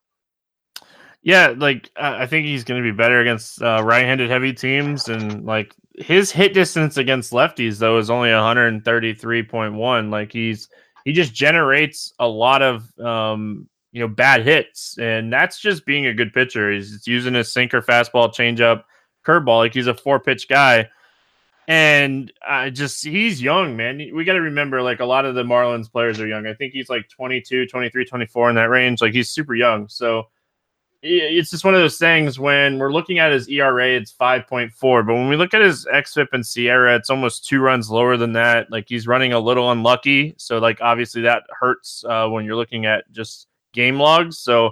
Yeah, like I think he's going to be better against uh, right-handed heavy teams, and like his hit distance against lefties though is only 133.1. Like he's he just generates a lot of um, you know bad hits, and that's just being a good pitcher. He's using his sinker, fastball, changeup, curveball. Like he's a four-pitch guy and I just he's young, man. We got to remember like a lot of the Marlins players are young. I think he's like 22, 23, 24 in that range. Like he's super young. So it's just one of those things when we're looking at his ERA, it's 5.4. But when we look at his XFIP and SIERA, it's almost two runs lower than that. Like he's running a little unlucky. So, like, obviously that hurts uh, when you're looking at just game logs. So,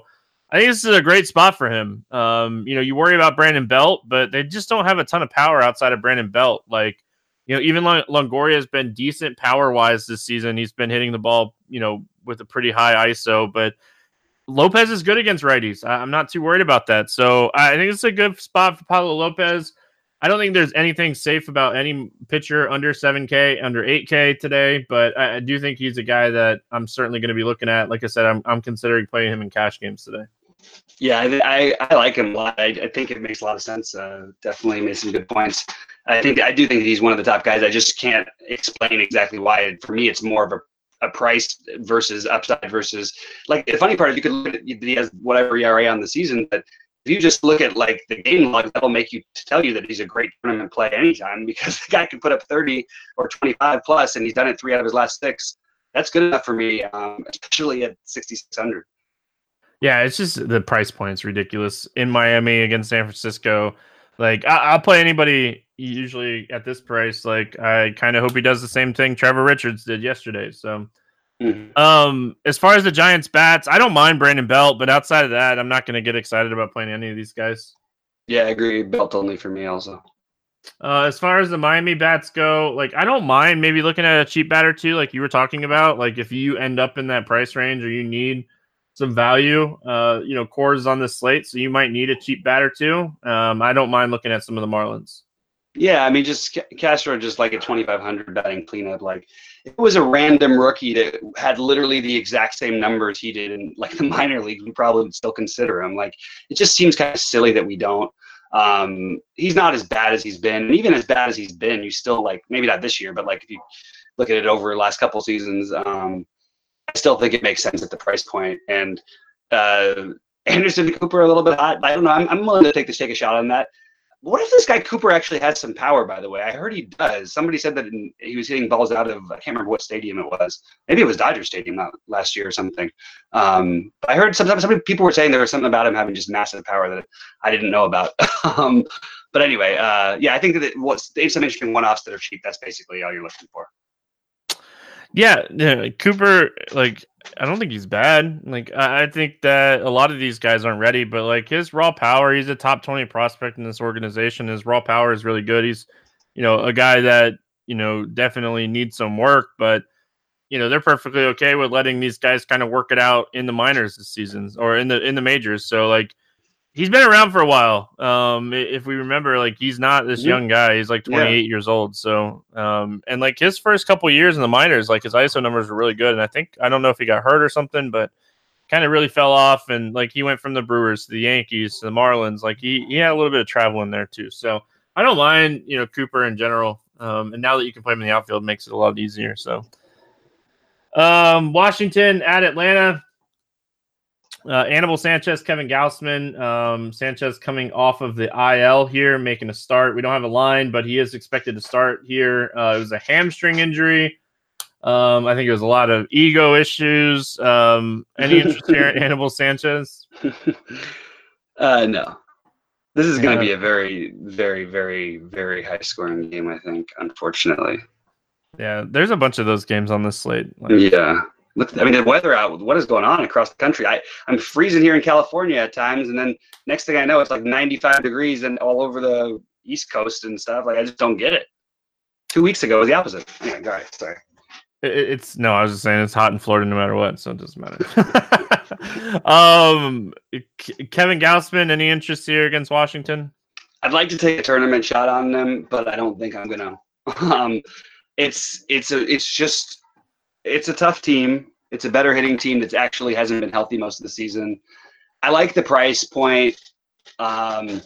I think this is a great spot for him. Um, you know, you worry about Brandon Belt, but they just don't have a ton of power outside of Brandon Belt. Like, you know, even Longoria has been decent power wise this season. He's been hitting the ball, you know, with a pretty high ISO, but Lopez is good against righties. I'm not too worried about that. So I think it's a good spot for Pablo Lopez. I don't think there's anything safe about any pitcher under 7K, under 8K today, but I, I do think he's a guy that I'm certainly going to be looking at. Like I said, I'm, I'm considering playing him in cash games today. Yeah, I, I, like him a lot. I, I, think it makes a lot of sense. Uh, definitely made some good points. I think I do think he's one of the top guys. I just can't explain exactly why. For me, it's more of a, a price versus upside versus like the funny part. If you could look at he has whatever ERA on the season, but if you just look at like the game log, that'll make you tell you that he's a great tournament play anytime because the guy can put up 30 or 25 plus, and he's done it three out of his last six. That's good enough for me, um, especially at 6,600. Yeah, it's just the price point is ridiculous in Miami against San Francisco. Like I, will play anybody usually at this price. Like I kind of hope he does the same thing Trevor Richards did yesterday. So, mm-hmm. um, as far as the Giants bats, I don't mind Brandon Belt, but outside of that, I'm not going to get excited about playing any of these guys. Yeah, I agree. Belt only for me also. Uh, as far as the Miami bats go, like I don't mind maybe looking at a cheap batter too, like you were talking about. Like if you end up in that price range or you need some value. Uh, you know, Coors on the slate, so you might need a cheap batter too. Um, I don't mind looking at some of the Marlins. Yeah, I mean, just Castro, just like a 2,500 batting cleanup. Like, it was a random rookie that had literally the exact same numbers he did in like the minor league, we probably would still consider him. Like, it just seems kind of silly that we don't. Um, he's not as bad as he's been, and even as bad as he's been, you still like maybe not this year, but like if you look at it over the last couple seasons, um, I still think it makes sense at the price point. And uh, Anderson Cooper a little bit hot. I don't know. I'm, I'm willing to take this, take a shot on that. What if this guy Cooper actually has some power? By the way, I heard he does. Somebody said that in, he was hitting balls out of I can't remember what stadium it was. Maybe it was Dodger Stadium last year or something. Um, I heard some some people were saying there was something about him having just massive power that I didn't know about. um, but anyway, uh, yeah, I think that it, what's they have some interesting one-offs that are cheap. That's basically all you're looking for. Yeah, yeah, Cooper, like I don't think he's bad. Like I, I think that a lot of these guys aren't ready, but like his raw power, he's a top twenty prospect in this organization. His raw power is really good. He's, you know, a guy that you know definitely needs some work, but you know they're perfectly okay with letting these guys kind of work it out in the minors this season or in the in the majors. So like he's been around for a while. Um, if we remember, like he's not this young guy. He's like 28 yeah. years old. So, um, and like his first couple years in the minors, like his ISO numbers were really good. And I think I don't know if he got hurt or something, but kind of really fell off. And like he went from the Brewers to the Yankees to the Marlins. Like he he had a little bit of travel in there too. So I don't mind you know Cooper in general. Um, and now that you can play him in the outfield, makes it a lot easier. So. Um, Washington at Atlanta. Uh, Sanchez, Kevin Gausman. Um, Sanchez coming off of the IL here, making a start. We don't have a line, but he is expected to start here. Uh, it was a hamstring injury. Um, I think it was a lot of ego issues. Um, any interest here in Sanchez? Uh, no. This is going to be a very, very, very, very high scoring game, I think, unfortunately. Yeah, there's a bunch of those games on this slate. Like, yeah. Look, I mean, the weather out. What is going on across the country? I I'm freezing here in California at times, and then next thing I know, it's like 95 degrees and all over the East Coast and stuff. Like I just don't get it. Two weeks ago was the opposite. Anyway, all right, sorry. It's no, I was just saying it's hot in Florida no matter what, so it doesn't matter. um, Kevin Gausman, any interest here against Washington? I'd like to take a tournament shot on them, but I don't think I'm gonna. um, it's it's a it's just it's a tough team. It's a better hitting team that actually hasn't been healthy most of the season. I like the price point. Um,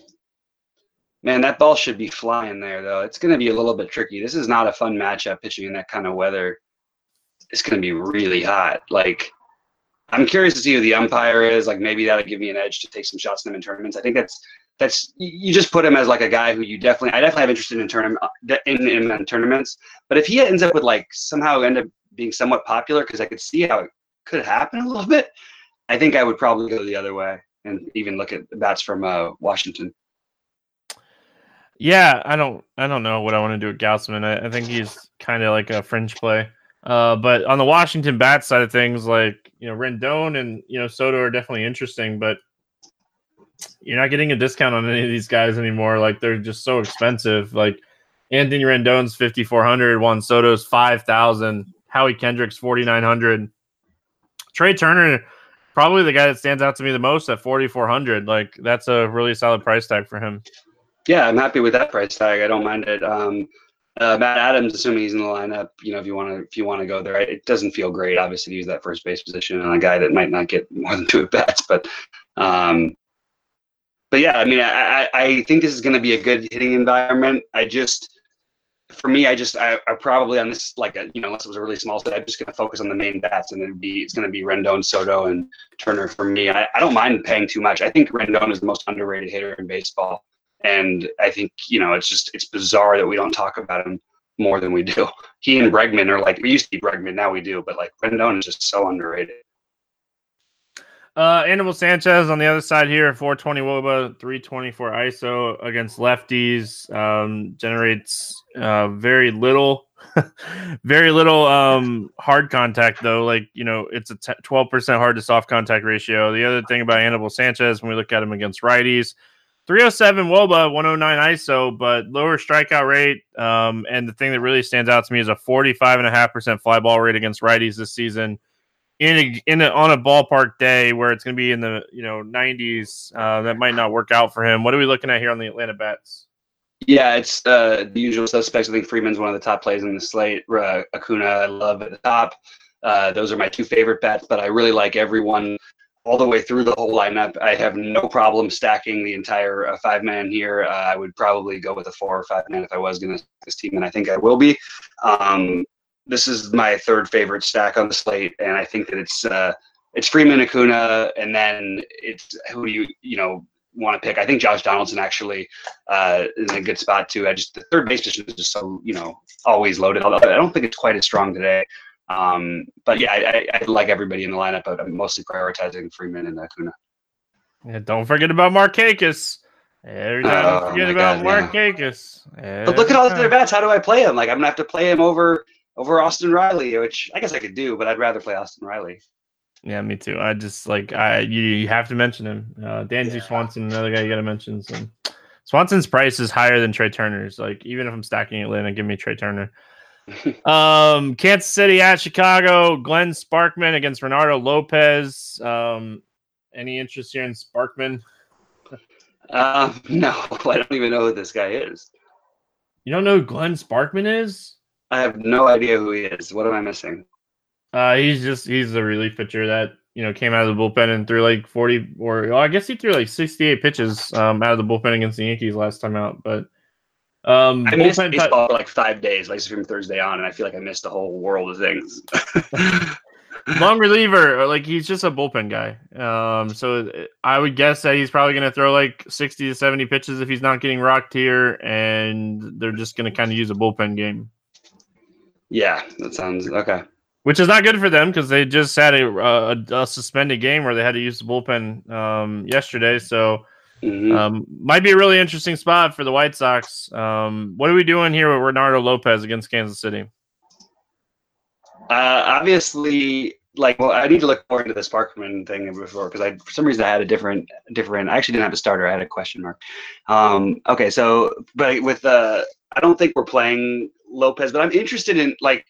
man, that ball should be flying there, though. It's going to be a little bit tricky. This is not a fun matchup pitching in that kind of weather. It's going to be really hot. Like, I'm curious to see who the umpire is. Like, maybe that'll give me an edge to take some shots in them in tournaments. I think that's that's you just put him as like a guy who you definitely I definitely have interest in tournament in, in, in tournaments. But if he ends up with like somehow end up being somewhat popular because I could see how it could happen a little bit, I think I would probably go the other way and even look at the bats from uh, Washington. Yeah, I don't, I don't know what I want to do with Gausman. I, I think he's kind of like a fringe play. Uh, but on the Washington bat side of things, like you know, Rendon and you know Soto are definitely interesting, but you're not getting a discount on any of these guys anymore. Like they're just so expensive. Like Anthony Rendon's fifty four hundred, Juan Soto's five thousand. Howie Kendrick's 4,900. Trea Turner, probably the guy that stands out to me the most at 4,400. Like, that's a really solid price tag for him. Yeah, I'm happy with that price tag. I don't mind it. Um, uh, Matt Adams, assuming he's in the lineup, you know, if you want to, if you want to go there, it doesn't feel great, obviously, to use that first base position on a guy that might not get more than two at bats. But, um, but yeah, I mean, I, I think this is going to be a good hitting environment. I just, for me, I just I, I probably on this like a you know unless it was a really small set, I'm just going to focus on the main bats, and it'd be it's going to be Rendon, Soto, and Turner for me. I, I don't mind paying too much. I think Rendon is the most underrated hitter in baseball, and I think you know it's just it's bizarre that we don't talk about him more than we do. He and Bregman are like we used to be Bregman, now we do, but like Rendon is just so underrated. Uh, Anibal Sanchez on the other side here, 420 Woba, 324 ISO against lefties. Um, generates uh, very little, very little um, hard contact though. Like you know, it's a 12% hard to soft contact ratio. The other thing about Anibal Sanchez, when we look at him against righties, 307 Woba, 109 ISO, but lower strikeout rate. Um, and the thing that really stands out to me is a 45.5% fly ball rate against righties this season in a, in a, on a ballpark day where it's going to be in the you know 90s. Uh, that might not work out for him. What are we looking at here on the Atlanta bats? Yeah, it's uh, the usual suspects. I think Freeman's one of the top plays in the slate. Uh, Acuna, I love at the top. Uh, those are my two favorite bets, but I really like everyone all the way through the whole lineup. I have no problem stacking the entire uh, five man here. Uh, I would probably go with a four or five man if I was going to this team, and I think I will be. Um, this is my third favorite stack on the slate, and I think that it's uh, it's Freeman Acuna, and then it's who do you you know want to pick. I think Josh Donaldson actually uh, is in a good spot too. I just the third base position is just so you know always loaded. Although I don't think it's quite as strong today. Um, but yeah, I, I, I, like everybody in the lineup, but I'm mostly prioritizing Freeman and Acuna. Yeah, don't forget about Markakis. Every time oh, forget about God, Markakis. Yeah. But look at all the other bats. How do I play him? Like I'm gonna have to play him over over Austin Riley, which I guess I could do, but I'd rather play Austin Riley. Yeah, me too. I just like I you, you have to mention him. Uh, Dansby yeah. Swanson, another guy you got to mention. So. Swanson's price is higher than Trea Turner's. Like even if I'm stacking Atlanta, give me Trea Turner. um, Kansas City at Chicago. Glenn Sparkman against Reynaldo Lopez. Um, any interest here in Sparkman? Uh, no, I don't even know who this guy is. You don't know who Glenn Sparkman is? I have no idea who he is. What am I missing? Uh, he's just he's a relief pitcher that you know came out of the bullpen and threw like forty or well, I guess he threw like sixty eight pitches um, out of the bullpen against the Yankees last time out. But um, I missed baseball for like five days, like from Thursday on, and I feel like I missed a whole world of things. Long reliever, like he's just a bullpen guy. Um, so I would guess that he's probably going to throw like sixty to seventy pitches if he's not getting rocked here, and they're just going to kind of use a bullpen game. Yeah, that sounds okay. Which is not good for them because they just had a, a, a, suspended game where they had to use the bullpen um, yesterday. So mm-hmm. um, might be a really interesting spot for the White Sox. Um, what are we doing here with Reynaldo Lopez against Kansas City? Uh, obviously, like, well, I need to look more into the Sparkman thing before because I, for some reason, I had a different, different. I actually didn't have a starter. I had a question mark. Um, okay, so, but with, uh, I don't think we're playing Lopez, but I'm interested in like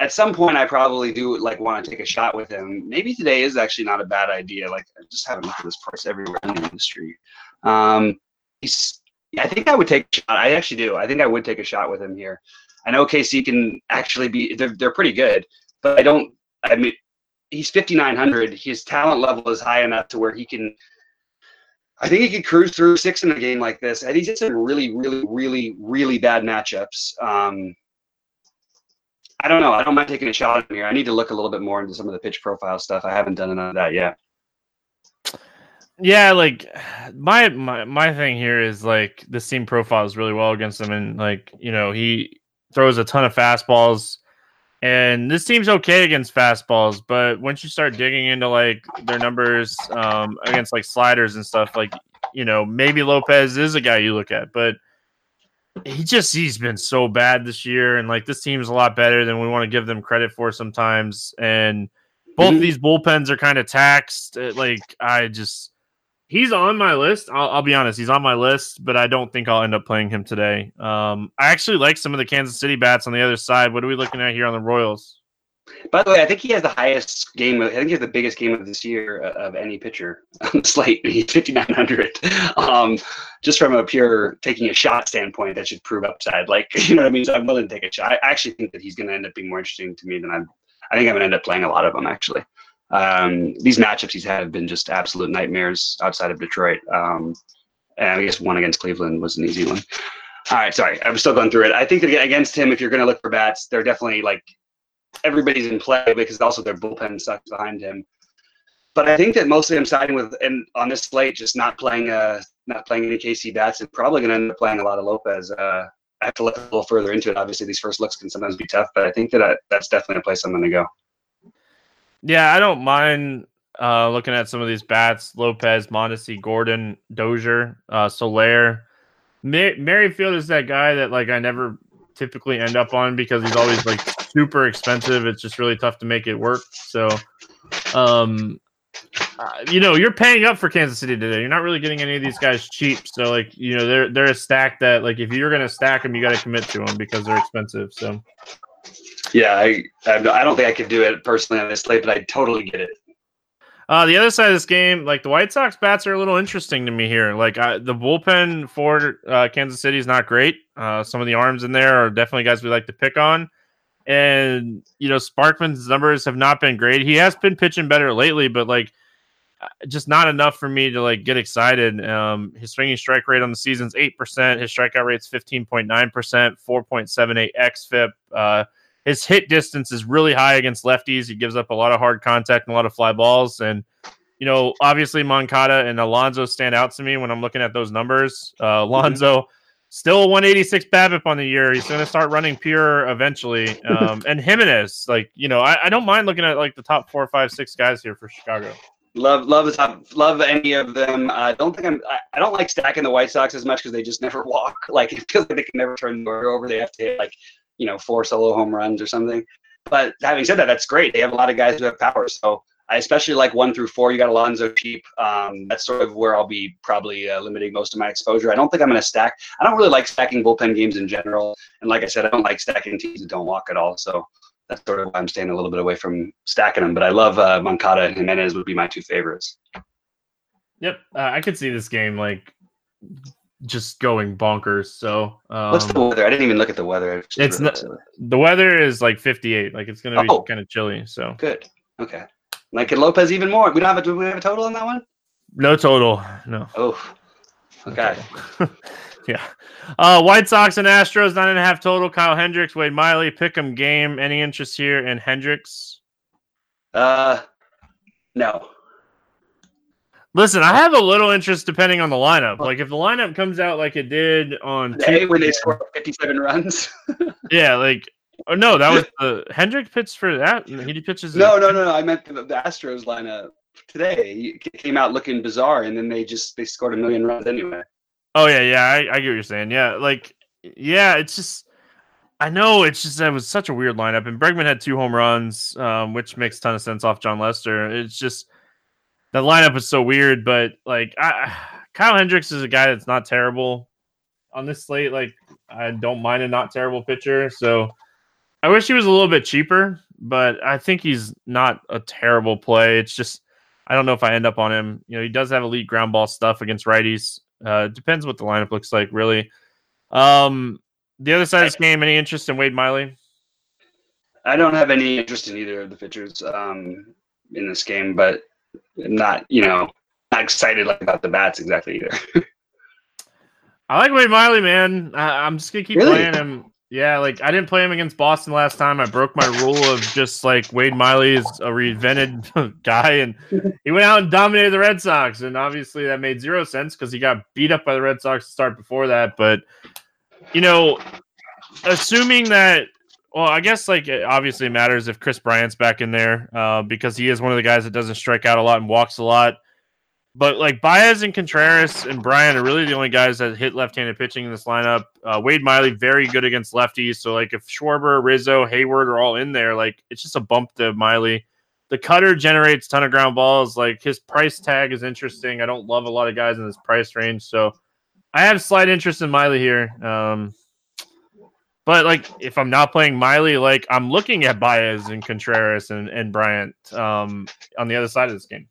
at some point I probably do like want to take a shot with him. Maybe today is actually not a bad idea. Like I just haven't looked at this price everywhere in the industry. Um, he's I think I would take a shot. I actually do. I think I would take a shot with him here. I know KC can actually be they're they're pretty good, but I don't I mean he's 5900. His talent level is high enough to where he can I think he could cruise through six in a game like this. And he's in some really, really, really, really bad matchups. Um, I don't know. I don't mind taking a shot at here. I need to look a little bit more into some of the pitch profile stuff. I haven't done none of that yet. Yeah, like my my my thing here is like the seam profiles really well against him, and like you know he throws a ton of fastballs. And this team's okay against fastballs, but once you start digging into like their numbers um, against like sliders and stuff, like you know maybe Lopez is a guy you look at, but he just he's been so bad this year, and like this team's a lot better than we want to give them credit for sometimes. And both mm-hmm. these bullpens are kind of taxed. Like I just he's on my list. I'll, I'll, be honest, he's on my list, but I don't think I'll end up playing him today. Um, I actually like some of the Kansas City bats on the other side. What are we looking at here on the Royals? By the way, I think he has the highest game. I think he has the biggest game of this year uh, of any pitcher on the slate. He's 5,900. Um, just from a pure taking a shot standpoint, that should prove upside. Like, you know what I mean? So I'm willing to take a shot. I actually think that he's going to end up being more interesting to me than I'm. I think I'm going to end up playing a lot of them actually. Um, these matchups he's had have been just absolute nightmares outside of Detroit. Um, and I guess one against Cleveland was an easy one. All right, sorry, I'm still going through it. I think that against him, if you're going to look for bats, they're definitely like everybody's in play because also their bullpen sucks behind him. But I think that mostly I'm siding with and on this slate, just not playing uh not playing any KC bats and probably going to end up playing a lot of Lopez. Uh, I have to look a little further into it. Obviously, these first looks can sometimes be tough, but I think that I, that's definitely a place I'm going to go. Yeah, I don't mind uh, looking at some of these bats: Lopez, Mondesi, Gordon, Dozier, uh, Soler. Mar- Merrifield is that guy that like I never typically end up on because he's always like super expensive. It's just really tough to make it work. So, um, uh, you know, you're paying up for Kansas City today. You're not really getting any of these guys cheap. So, like, you know, they're they're a stack that like if you're gonna stack them, you got to commit to them because they're expensive. So, yeah, I I don't think I could do it personally on this slate, but I totally get it. Uh, the other side of this game, like the White Sox bats are a little interesting to me here. Like I, the bullpen for uh, Kansas City is not great. Uh, some of the arms in there are definitely guys we like to pick on. And you know, Sparkman's numbers have not been great. He has been pitching better lately, but like uh, just not enough for me to like get excited. Um, his swinging strike rate on the season's eight percent. His strikeout rate's fifteen point nine percent, four point seven eight xFIP. Uh, his hit distance is really high against lefties. He gives up a lot of hard contact and a lot of fly balls. And you know, obviously Moncada and Alonso stand out to me when I'm looking at those numbers. Uh, mm-hmm. Alonso. Mm-hmm Still 186 BABIP on the year. He's going to start running pure eventually. Um, and Jimenez, like you know, I, I, don't mind looking at like the top four, five, six guys here for Chicago. Love, love the top, love any of them. I don't think I'm. I, I don't like stacking the White Sox as much because they just never walk. Like it feels like they can never turn the order over. They have to hit like you know four solo home runs or something. But having said that, that's great. They have a lot of guys who have power. So I especially like one through four. You got Alonso cheap. Um, that's sort of where I'll be probably uh, limiting most of my exposure. I don't think I'm going to stack. I don't really like stacking bullpen games in general. And like I said, I don't like stacking teams that don't walk at all. So that's sort of why I'm staying a little bit away from stacking them. But I love uh, Moncada and Jimenez would be my two favorites. Yep, uh, I could see this game like just going bonkers. So um, what's the weather? I didn't even look at the weather. It's not, the weather is like 58. Like it's going to be oh, kind of chilly. So good. Okay. Like Lopez even more. We don't have a do we have a total on that one? No total. No. Oh. Okay. yeah. Uh, White Sox and Astros nine and a half total. Kyle Hendricks, Wade Miley, Pick'em game. Any interest here in Hendricks? Uh, no. Listen, I have a little interest depending on the lineup. Like if the lineup comes out like it did on hey, when they score fifty-seven runs. yeah, like Oh no, that was the Hendrick pitched for that. He pitches. No, no, no, no. I meant the, the Astros lineup today. He came out looking bizarre, and then they just they scored a million runs anyway. Oh yeah, yeah. I, I get what you're saying. Yeah, like yeah, it's just. I know it's just that was such a weird lineup, and Bregman had two home runs, um, which makes a ton of sense off Jon Lester. It's just the lineup is so weird, but like I, Kyle Hendricks is a guy that's not terrible on this slate. Like I don't mind a not terrible pitcher, so I wish he was a little bit cheaper, but I think he's not a terrible play. It's just I don't know if I end up on him. You know, he does have elite ground ball stuff against righties. Uh, depends what the lineup looks like, really. Um, the other side of this game, any interest in Wade Miley? I don't have any interest in either of the pitchers um, in this game, but not, you know, not excited like about the bats exactly either. I like Wade Miley, man. I, am just gonna keep really? playing him. Yeah, like I didn't play him against Boston last time. I broke my rule of just like Wade Miley is a reinvented guy, and he went out and dominated the Red Sox. And obviously, that made zero sense because he got beat up by the Red Sox to start before that. But you know, assuming that, well, I guess like it obviously matters if Kris Bryant's back in there uh, because he is one of the guys that doesn't strike out a lot and walks a lot. But like Baez and Contreras and Bryant are really the only guys that hit left-handed pitching in this lineup. Uh, Wade Miley very good against lefties. So like if Schwarber, Rizzo, Heyward are all in there, like it's just a bump to Miley. The cutter generates ton of ground balls. Like his price tag is interesting. I don't love a lot of guys in this price range, so I have slight interest in Miley here. Um, but like if I'm not playing Miley, like I'm looking at Baez and Contreras and, and Bryant um, on the other side of this game.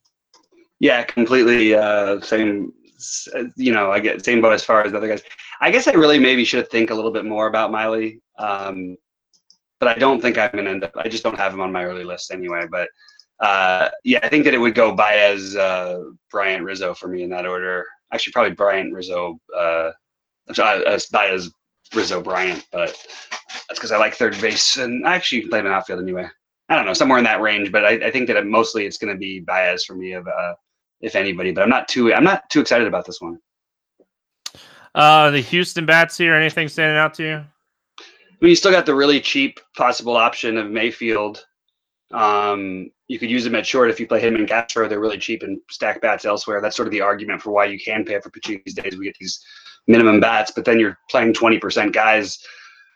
Yeah, completely. Uh, same. You know, I get same boat as far as the other guys. I guess I really maybe should think a little bit more about Miley. Um, but I don't think I'm gonna end up. I just don't have him on my early list anyway. But uh, yeah, I think that it would go Baez, uh, Bryant, Rizzo for me in that order. Actually, probably Bryant, Rizzo, uh, uh, Baez, Rizzo Bryant, but that's because I like third base and I actually played an outfield anyway. I don't know, somewhere in that range, but I, I think that mostly it's going to be Baez for me, of uh, if anybody. But I'm not too I'm not too excited about this one. Uh, the Houston bats here. Anything standing out to you? I mean, you still got the really cheap possible option of Mayfield. Um, you could use them at short if you play him and Castro. They're really cheap and stack bats elsewhere. That's sort of the argument for why you can pay for Pacheco these days. We get these minimum bats, but then you're playing 20% guys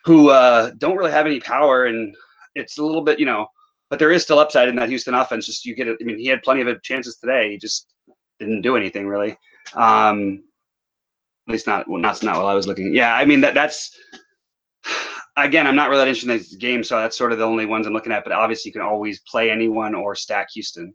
who uh, don't really have any power. And it's a little bit, you know, but there is still upside in that Houston offense. Just you get it. I mean, he had plenty of chances today. He just didn't do anything really. Um, at least not, well, not, not while I was looking. Yeah. I mean, that that's, again, I'm not really that interested in this game, so that's sort of the only ones I'm looking at. But obviously, you can always play anyone or stack Houston.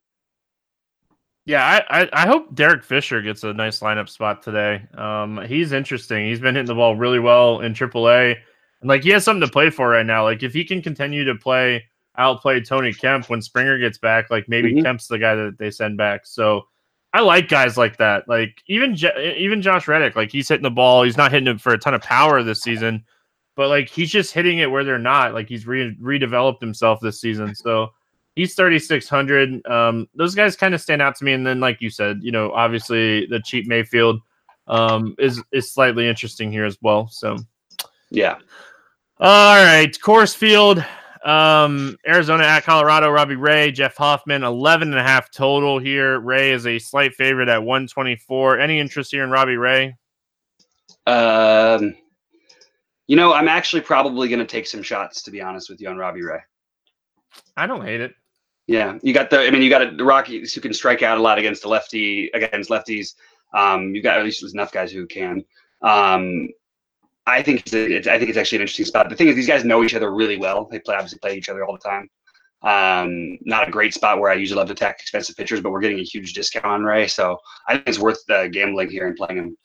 Yeah, I, I, I, hope Derek Fisher gets a nice lineup spot today. Um, he's interesting. He's been hitting the ball really well in AAA, and like he has something to play for right now. Like if he can continue to play outplay Tony Kemp when Springer gets back, like maybe mm-hmm. Kemp's the guy that they send back. So I like guys like that. Like even even Josh Reddick, like he's hitting the ball. He's not hitting it for a ton of power this season, but like he's just hitting it where they're not. Like he's re- redeveloped himself this season. So he's 3600 um those guys kind of stand out to me. And then like you said you know obviously the cheap mayfield um is is slightly interesting here as well. So yeah. all right. Coors Field um arizona at colorado robbie ray jeff hoffman 11 and a half total here. Ray is a slight favorite at 124 any interest here in robbie ray? Um you know i'm actually probably going to take some shots to be honest with you on robbie ray I don't hate it. Yeah, you got the. I mean, you got the Rockies who can strike out a lot against the lefty against lefties. Um, you've got at least enough guys who can. Um, I think it's, it's, I think it's actually an interesting spot. The thing is, these guys know each other really well. They play obviously play each other all the time. Um, not a great spot where I usually love to attack expensive pitchers, but we're getting a huge discount on Ray, so I think it's worth uh, gambling here and playing him.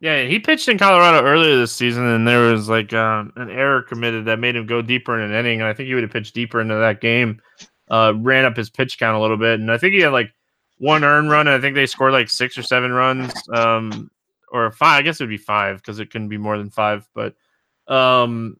Yeah, he pitched in Colorado earlier this season, and there was like um, an error committed that made him go deeper in an inning. And I think he would have pitched deeper into that game, uh, ran up his pitch count a little bit, and I think he had like one earned run. And I think they scored like six or seven runs, um, or five. I guess it would be five because it couldn't be more than five. But, um,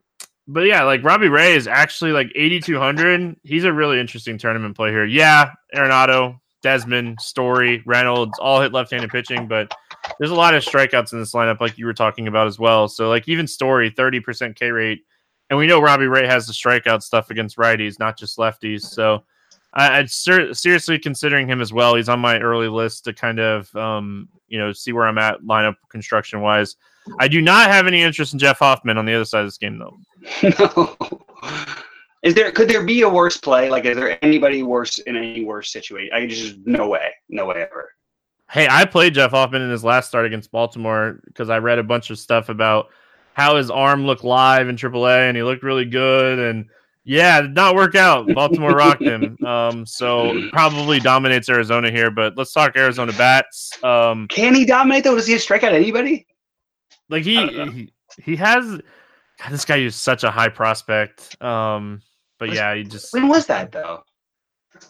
but yeah, like Robbie Ray is actually like eighty two hundred. He's a really interesting tournament play here. Yeah, Arenado, Desmond, Story, Reynolds all hit left handed pitching, but there's a lot of strikeouts in this lineup, like you were talking about as well. So, like even Story, 30% K rate, and we know Robbie Ray has the strikeout stuff against righties, not just lefties. So, I, would ser- seriously considering him as well. He's on my early list to kind of, um, you know, see where I'm at lineup construction wise. I do not have any interest in Jeff Hoffman on the other side of this game, though. no. Is there could there be a worse play? Like, is there anybody worse in any worse situation? I just no way, no way ever. Hey, I played Jeff Hoffman in his last start against Baltimore because I read a bunch of stuff about how his arm looked live in AAA and he looked really good. And yeah, did not work out. Baltimore rocked him. Um, so probably dominates Arizona here. But let's talk Arizona bats. Um, Can he dominate though? Does he strike out anybody? Like he he, he has. God, this guy is such a high prospect. Um, but was, yeah, he just. When was that though?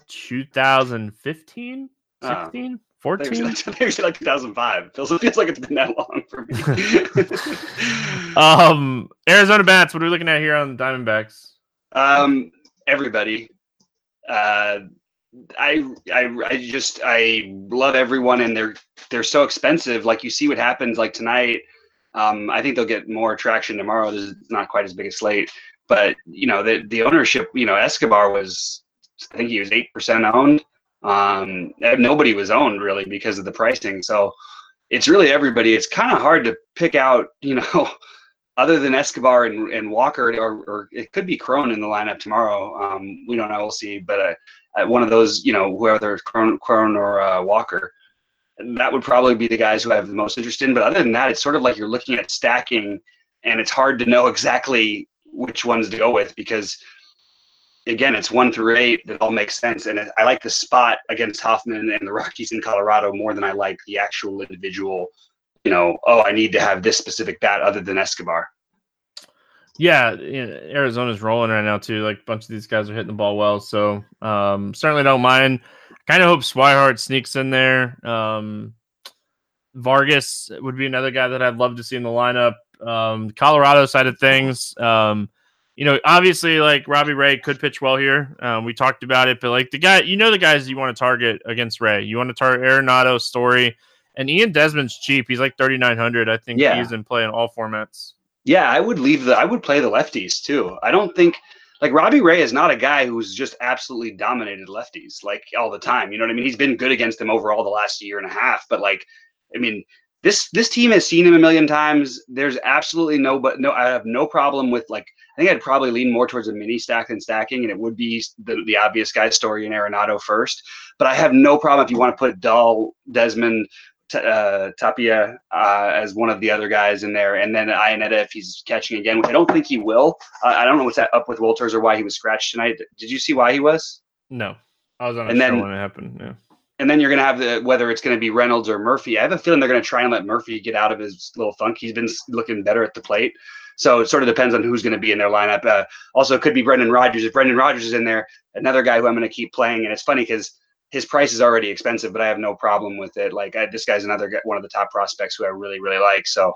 2015, 16. 14? Maybe like, maybe like 2005. Feels, feels like it's been that long for me. um, Arizona Bats, what are we looking at here on the Diamondbacks? Um, everybody. Uh, I, I, I just, I love everyone and they're, they're so expensive. Like you see what happens like tonight. Um, I think they'll get more traction tomorrow. There's not quite as big a slate, but you know, the, the ownership, you know, Escobar was, I think he was 8% owned um, nobody was owned really because of the pricing. So it's really everybody. It's kind of hard to pick out, you know, other than Escobar and, and Walker, or, or it could be Cron in the lineup tomorrow. Um, we don't know. We'll see. But uh, one of those, you know, whether Cron, Cron or uh, Walker, that would probably be the guys who I have the most interest in. But other than that, it's sort of like you're looking at stacking, and it's hard to know exactly which ones to go with because – again, it's one through eight that all makes sense. And I like the spot against Hoffman and the Rockies in Colorado more than I like the actual individual, you know, oh, I need to have this specific bat other than Escobar. Yeah, Arizona's rolling right now too. Like a bunch of these guys are hitting the ball well, so um, certainly don't mind. Kind of hope Swihart sneaks in there. Um, Vargas would be another guy that I'd love to see in the lineup. Um, Colorado side of things, um, you know, obviously, like Robbie Ray could pitch well here. Um, we talked about it, but like the guy, you know, the guys you want to target against Ray. You want to target Arenado, Story, and Ian Desmond's cheap. He's like thirty nine hundred. I think Yeah. he's in play in all formats. Yeah, I would leave the. I would play the lefties too. I don't think like Robbie Ray is not a guy who's just absolutely dominated lefties like all the time. You know what I mean? He's been good against them overall the last year and a half. But like, I mean, this this team has seen him a million times. There's absolutely no, but no, I have no problem with like. I think I'd probably lean more towards a mini stack than stacking, and it would be the, the obvious guy story in Arenado first. But I have no problem if you want to put Dahl, Desmond, T- uh, Tapia uh, as one of the other guys in there, and then Iannetta if he's catching again, which I don't think he will. Uh, I don't know what's up with Wolters or why he was scratched tonight. Did you see why he was? No, I was on a And then- when it happened. Yeah. And then you're going to have the whether it's going to be Reynolds or Murphy. I have a feeling they're going to try and let Murphy get out of his little funk. He's been looking better at the plate. So it sort of depends on who's going to be in their lineup. Uh, also, it could be Brendan Rodgers. If Brendan Rodgers is in there, another guy who I'm going to keep playing. And it's funny because his price is already expensive, but I have no problem with it. Like I, this guy's another one of the top prospects who I really, really like. So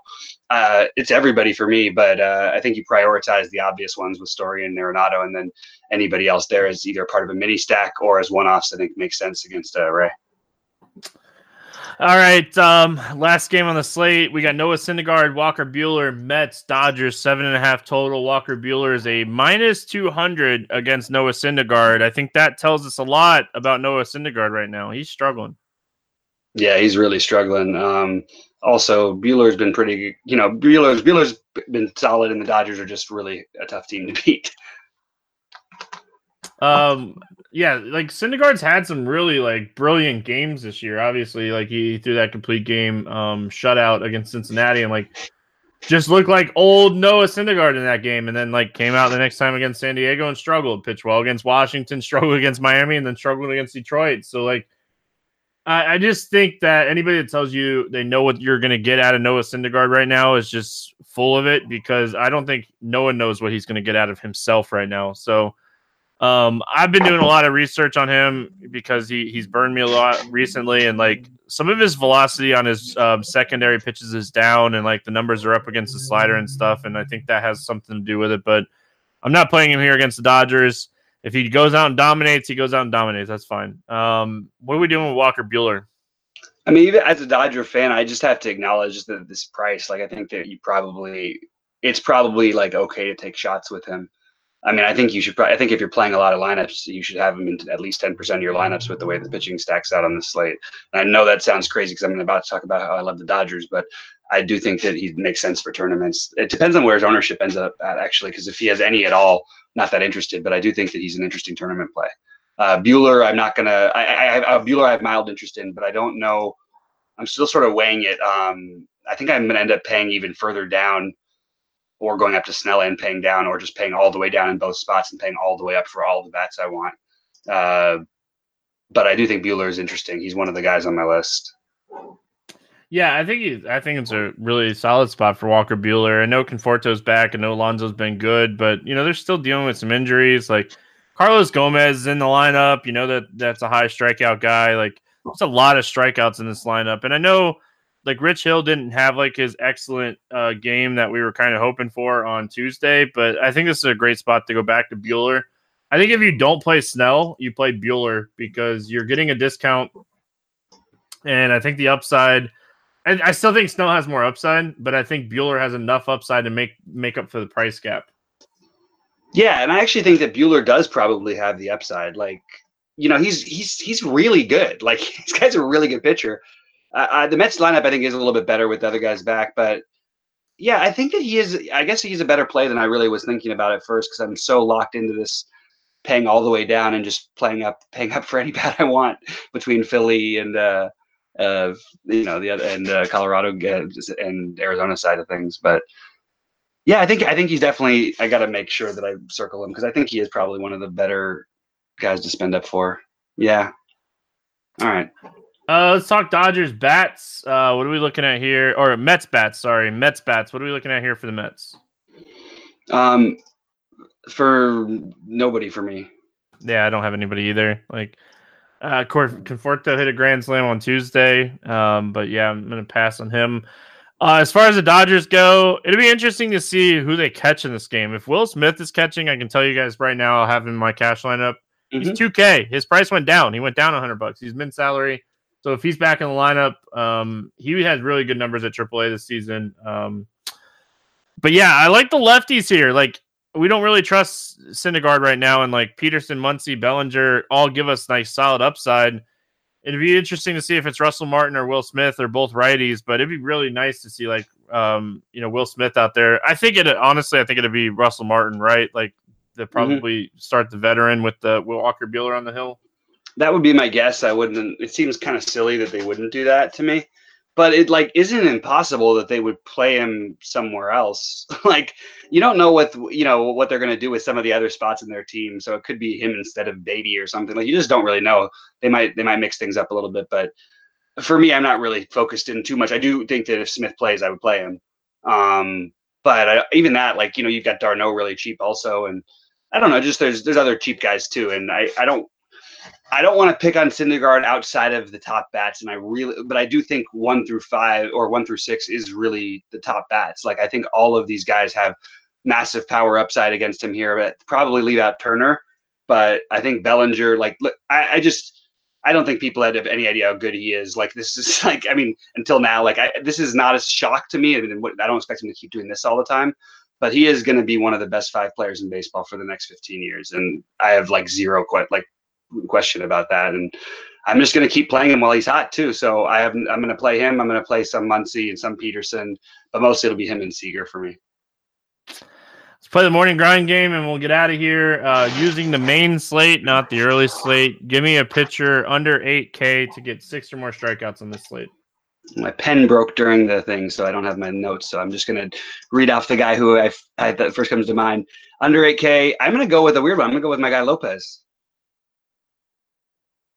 uh, it's everybody for me. But uh, I think you prioritize the obvious ones with Story and Arenado, and then anybody else there is either part of a mini stack or as one-offs. I think makes sense against uh, Ray. All right. Um, last game on the slate, we got Noah Syndergaard, Walker Buehler, Mets, Dodgers, seven and a half total. Walker Buehler is a minus two hundred against Noah Syndergaard. I think that tells us a lot about Noah Syndergaard right now. He's struggling. Yeah, he's really struggling. Um, also, Buehler's been pretty. You know, Buehler's Buehler's been solid, and the Dodgers are just really a tough team to beat. Um, yeah, like Syndergaard's had some really like brilliant games this year. Obviously, like he threw that complete game um shutout against Cincinnati and like just looked like old Noah Syndergaard in that game, and then like came out the next time against San Diego and struggled. Pitched well against Washington, struggled against Miami, and then struggled against Detroit. So like. I I just think that anybody that tells you they know what you're going to get out of Noah Syndergaard right now is just full of it because I don't think no one knows what he's going to get out of himself right now. So, um, I've been doing a lot of research on him because he he's burned me a lot recently, and like some of his velocity on his um, secondary pitches is down, and like the numbers are up against the slider and stuff, and I think that has something to do with it. But I'm not playing him here against the Dodgers. If he goes out and dominates, he goes out and dominates. That's fine. Um, what are we doing with Walker Buehler? I mean, even as a Dodger fan, I just have to acknowledge that this price. Like, I think that you probably it's probably like okay to take shots with him. I mean, I think you should. Probably, I think if you're playing a lot of lineups, you should have him in at least ten percent of your lineups with the way the pitching stacks out on the slate. And I know that sounds crazy because I'm about to talk about how I love the Dodgers, but I do think that he makes sense for tournaments. It depends on where his ownership ends up at, actually, because if he has any at all, not that interested. But I do think that he's an interesting tournament play. Uh, Buehler, I'm not gonna. I, I, I uh, Buehler, I have mild interest in, but I don't know. I'm still sort of weighing it. Um, I think I'm gonna end up paying even further down, or going up to Snell and paying down, or just paying all the way down in both spots and paying all the way up for all the bats I want. Uh, but I do think Buehler is interesting. He's one of the guys on my list. Yeah, I think he, I think it's a really solid spot for Walker Buehler. I know Conforto's back. I know Alonso's been good, but you know they're still dealing with some injuries. Like Carlos Gomez is in the lineup. You know that that's a high strikeout guy. Like there's a lot of strikeouts in this lineup, and I know like Rich Hill didn't have like his excellent uh, game that we were kind of hoping for on Tuesday, but I think this is a great spot to go back to Buehler. I think if you don't play Snell, you play Buehler because you're getting a discount, and I think the upside. I, I still think Snell has more upside, but I think Buehler has enough upside to make make up for the price gap. Yeah, and I actually think that Buehler does probably have the upside. Like, you know, he's he's he's really good. Like, this guy's a really good pitcher. The Mets lineup, I think, is a little bit better with the other guys back, but yeah, I think that he is. I guess he's a better play than I really was thinking about at first because I'm so locked into this paying all the way down and just playing up, paying up for any bat I want between Philly and uh, uh, you know the other and uh, Colorado uh, and Arizona side of things, but. Yeah, I think I think he's definitely. I got to make sure that I circle him because I think he is probably one of the better guys to spend up for. Yeah. All right. Uh, let's talk Dodgers bats. Uh, what are we looking at here? Or Mets bats? Sorry, Mets bats. What are we looking at here for the Mets? Um, for nobody for me. Yeah, I don't have anybody either. Like, uh, Cor- Conforto hit a grand slam on Tuesday. Um, but yeah, I'm gonna pass on him. Uh, as far as the Dodgers go, it'll be interesting to see who they catch in this game. If Will Smith is catching, I can tell you guys right now, I'll have him in my cash lineup. Mm-hmm. He's 2K. His price went down. He went down 100 bucks. He's min salary. So if he's back in the lineup, um, he has really good numbers at AAA this season. Um, but yeah, I like the lefties here. Like we don't really trust Syndergaard right now, and like Pederson, Muncy, Bellinger all give us nice solid upside. It'd be interesting to see if it's Russell Martin or Will Smith or both righties, but it'd be really nice to see like um, you know Will Smith out there. I think it honestly, I think it'd be Russell Martin, right? Like they mm-hmm. probably mm-hmm. start the veteran with the Will Walker Buehler on the hill. That would be my guess. I wouldn't. It seems kind of silly that they wouldn't do that to me, but it like isn't impossible that they would play him somewhere else. like you don't know what you know what they're going to do with some of the other spots in their team, so it could be him instead of Baty or something. Like you just don't really know. They might they might mix things up a little bit, but for me, I'm not really focused in too much. I do think that if Smith plays, I would play him. Um, but I, even that, like you know, you've got d'Arnaud really cheap also, and I don't know. Just there's there's other cheap guys too, and I I don't I don't want to pick on Syndergaard outside of the top bats, and I really, but I do think one through five or one through six is really the top bats. Like I think all of these guys have massive power upside against him here, but probably leave out Turner. But I think Bellinger, like I, I just. I don't think people have any idea how good he is. Like this is like, I mean, until now, like I, this is not a shock to me. I, mean, I don't expect him to keep doing this all the time but he is going to be one of the best five players in baseball for the next 15 years and i have like zero que- like question about that and i'm just going to keep playing him while he's hot too so i have i'm going to play him i'm going to play some muncy and some Pederson but mostly it'll be him and seager for me let's play the morning grind game and we'll get out of here uh, using the main slate not the early slate give me a pitcher under 8k to get six or more strikeouts on this slate my pen broke during the thing, so I don't have my notes. So I'm just gonna read off the guy who I, I that first comes to mind. Under 8K, I'm gonna go with a weird one. I'm gonna go with my guy Lopez.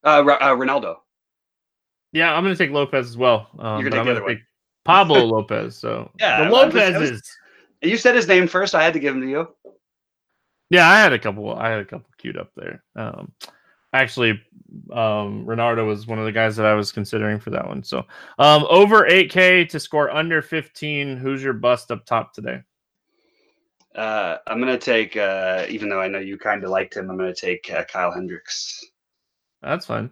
Uh, uh Reynaldo. Yeah, I'm gonna take Lopez as well. Um, You're gonna take the other one. Pablo Lopez. So yeah, the Lopez is. You said his name first. I had to give him to you. Yeah, I had a couple. I had a couple queued up there. Um, actually, um, Reynaldo was one of the guys that I was considering for that one. So um, over 8K to score under 15. Who's your bust up top today? Uh, I'm gonna take, uh, even though I know you kind of liked him, I'm gonna take uh, Kyle Hendricks. That's fine.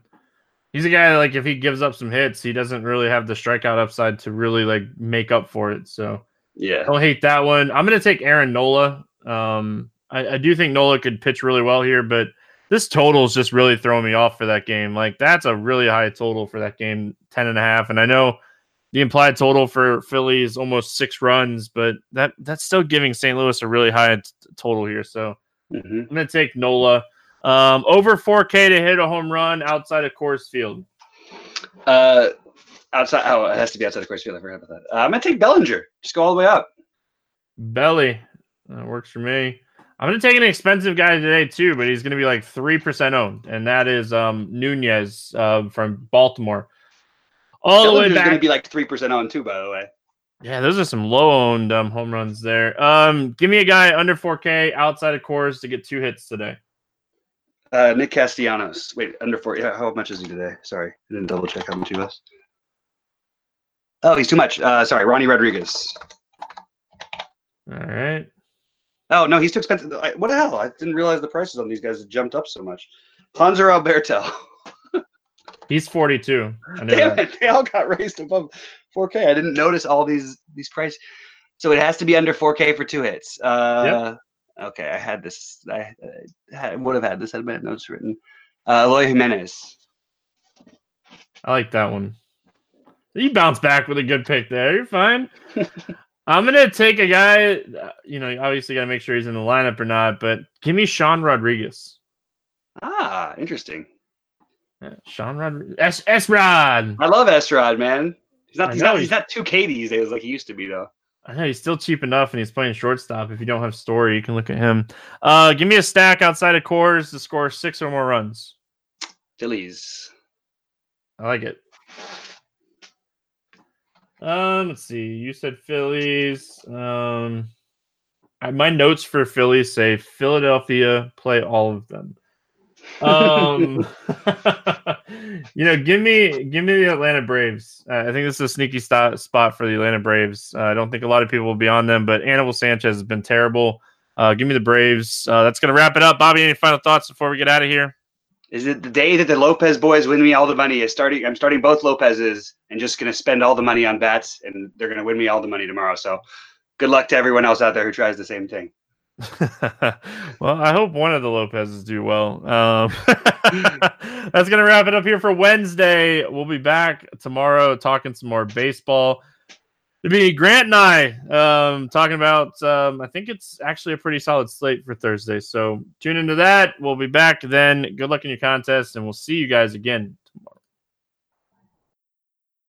He's a guy like if he gives up some hits, he doesn't really have the strikeout upside to really like make up for it. So yeah, don't hate that one. I'm gonna take Aaron Nola. Um, I, I do think Nola could pitch really well here, but this total is just really throwing me off for that game. Like that's a really high total for that game, 10 and a half. And I know the implied total for Philly is almost six runs, but that that's still giving St. Louis a really high t- total here. So mm-hmm. I'm going to take Nola um, over 4K to hit a home run outside of Coors Field. Uh, outside. Oh, it has to be outside of Coors Field. I forgot about that. Uh, I'm going to take Bellinger. Just go all the way up. Belly. That works for me. I'm going to take an expensive guy today too, but he's going to be like three percent owned, and that is um, Nunez uh, from Baltimore. All the way back, going to be like three percent owned too. By the way, yeah, those are some low owned um, home runs there. Um, give me a guy under 4K outside of Coors to get two hits today. Uh, Nick Castellanos. Wait, under four. Yeah, how much is he today? Sorry, I didn't double check how much he was. Oh, he's too much. Uh, sorry, Ronny Rodriguez. All right. Oh no, he's too expensive. I, what the hell? I didn't realize the prices on these guys had jumped up so much. Hanser Alberto. he's 42. Damn it, they all got raised above 4K. I didn't notice all these these prices. So it has to be under 4K for two hits. Uh, yep. Okay, I had this. I, I would have had this had my notes written. Uh, Eloy Jimenez. I like that one. You bounce back with a good pick there. You're fine. I'm gonna take a guy. Uh, you know, obviously got to make sure he's in the lineup or not. But give me Sean Rodriguez. Ah, interesting. Yeah, Sean Rodriguez. S S Rod. I love S Rod, man. He's not. He's not, he's not two K these days like he used to be though. I know he's still cheap enough, and he's playing shortstop. If you don't have Story, you can look at him. Uh, give me a stack outside of Coors to score six or more runs. Phillies. I like it. Um, let's see. You said Phillies. Um, I, my notes for Phillies say Philadelphia play all of them. Um, you know, give me give me the Atlanta Braves. Uh, I think this is a sneaky st- spot for the Atlanta Braves. Uh, I don't think a lot of people will be on them, but Anibal Sanchez has been terrible. Uh, give me the Braves. Uh, that's going to wrap it up. Bobby, any final thoughts before we get out of here? Is it the day that the Lopez boys win me all the money? Is starting. I'm starting both Lopez's and just going to spend all the money on bats, and they're going to win me all the money tomorrow. So, good luck to everyone else out there who tries the same thing. well, I hope one of the Lopez's do well. Um, that's to wrap it up here for Wednesday. We'll be back tomorrow talking some more baseball. It'd be Grant and I um, talking about. Um, I think it's actually a pretty solid slate for Thursday. So tune into that. We'll be back then. Good luck in your contest, and we'll see you guys again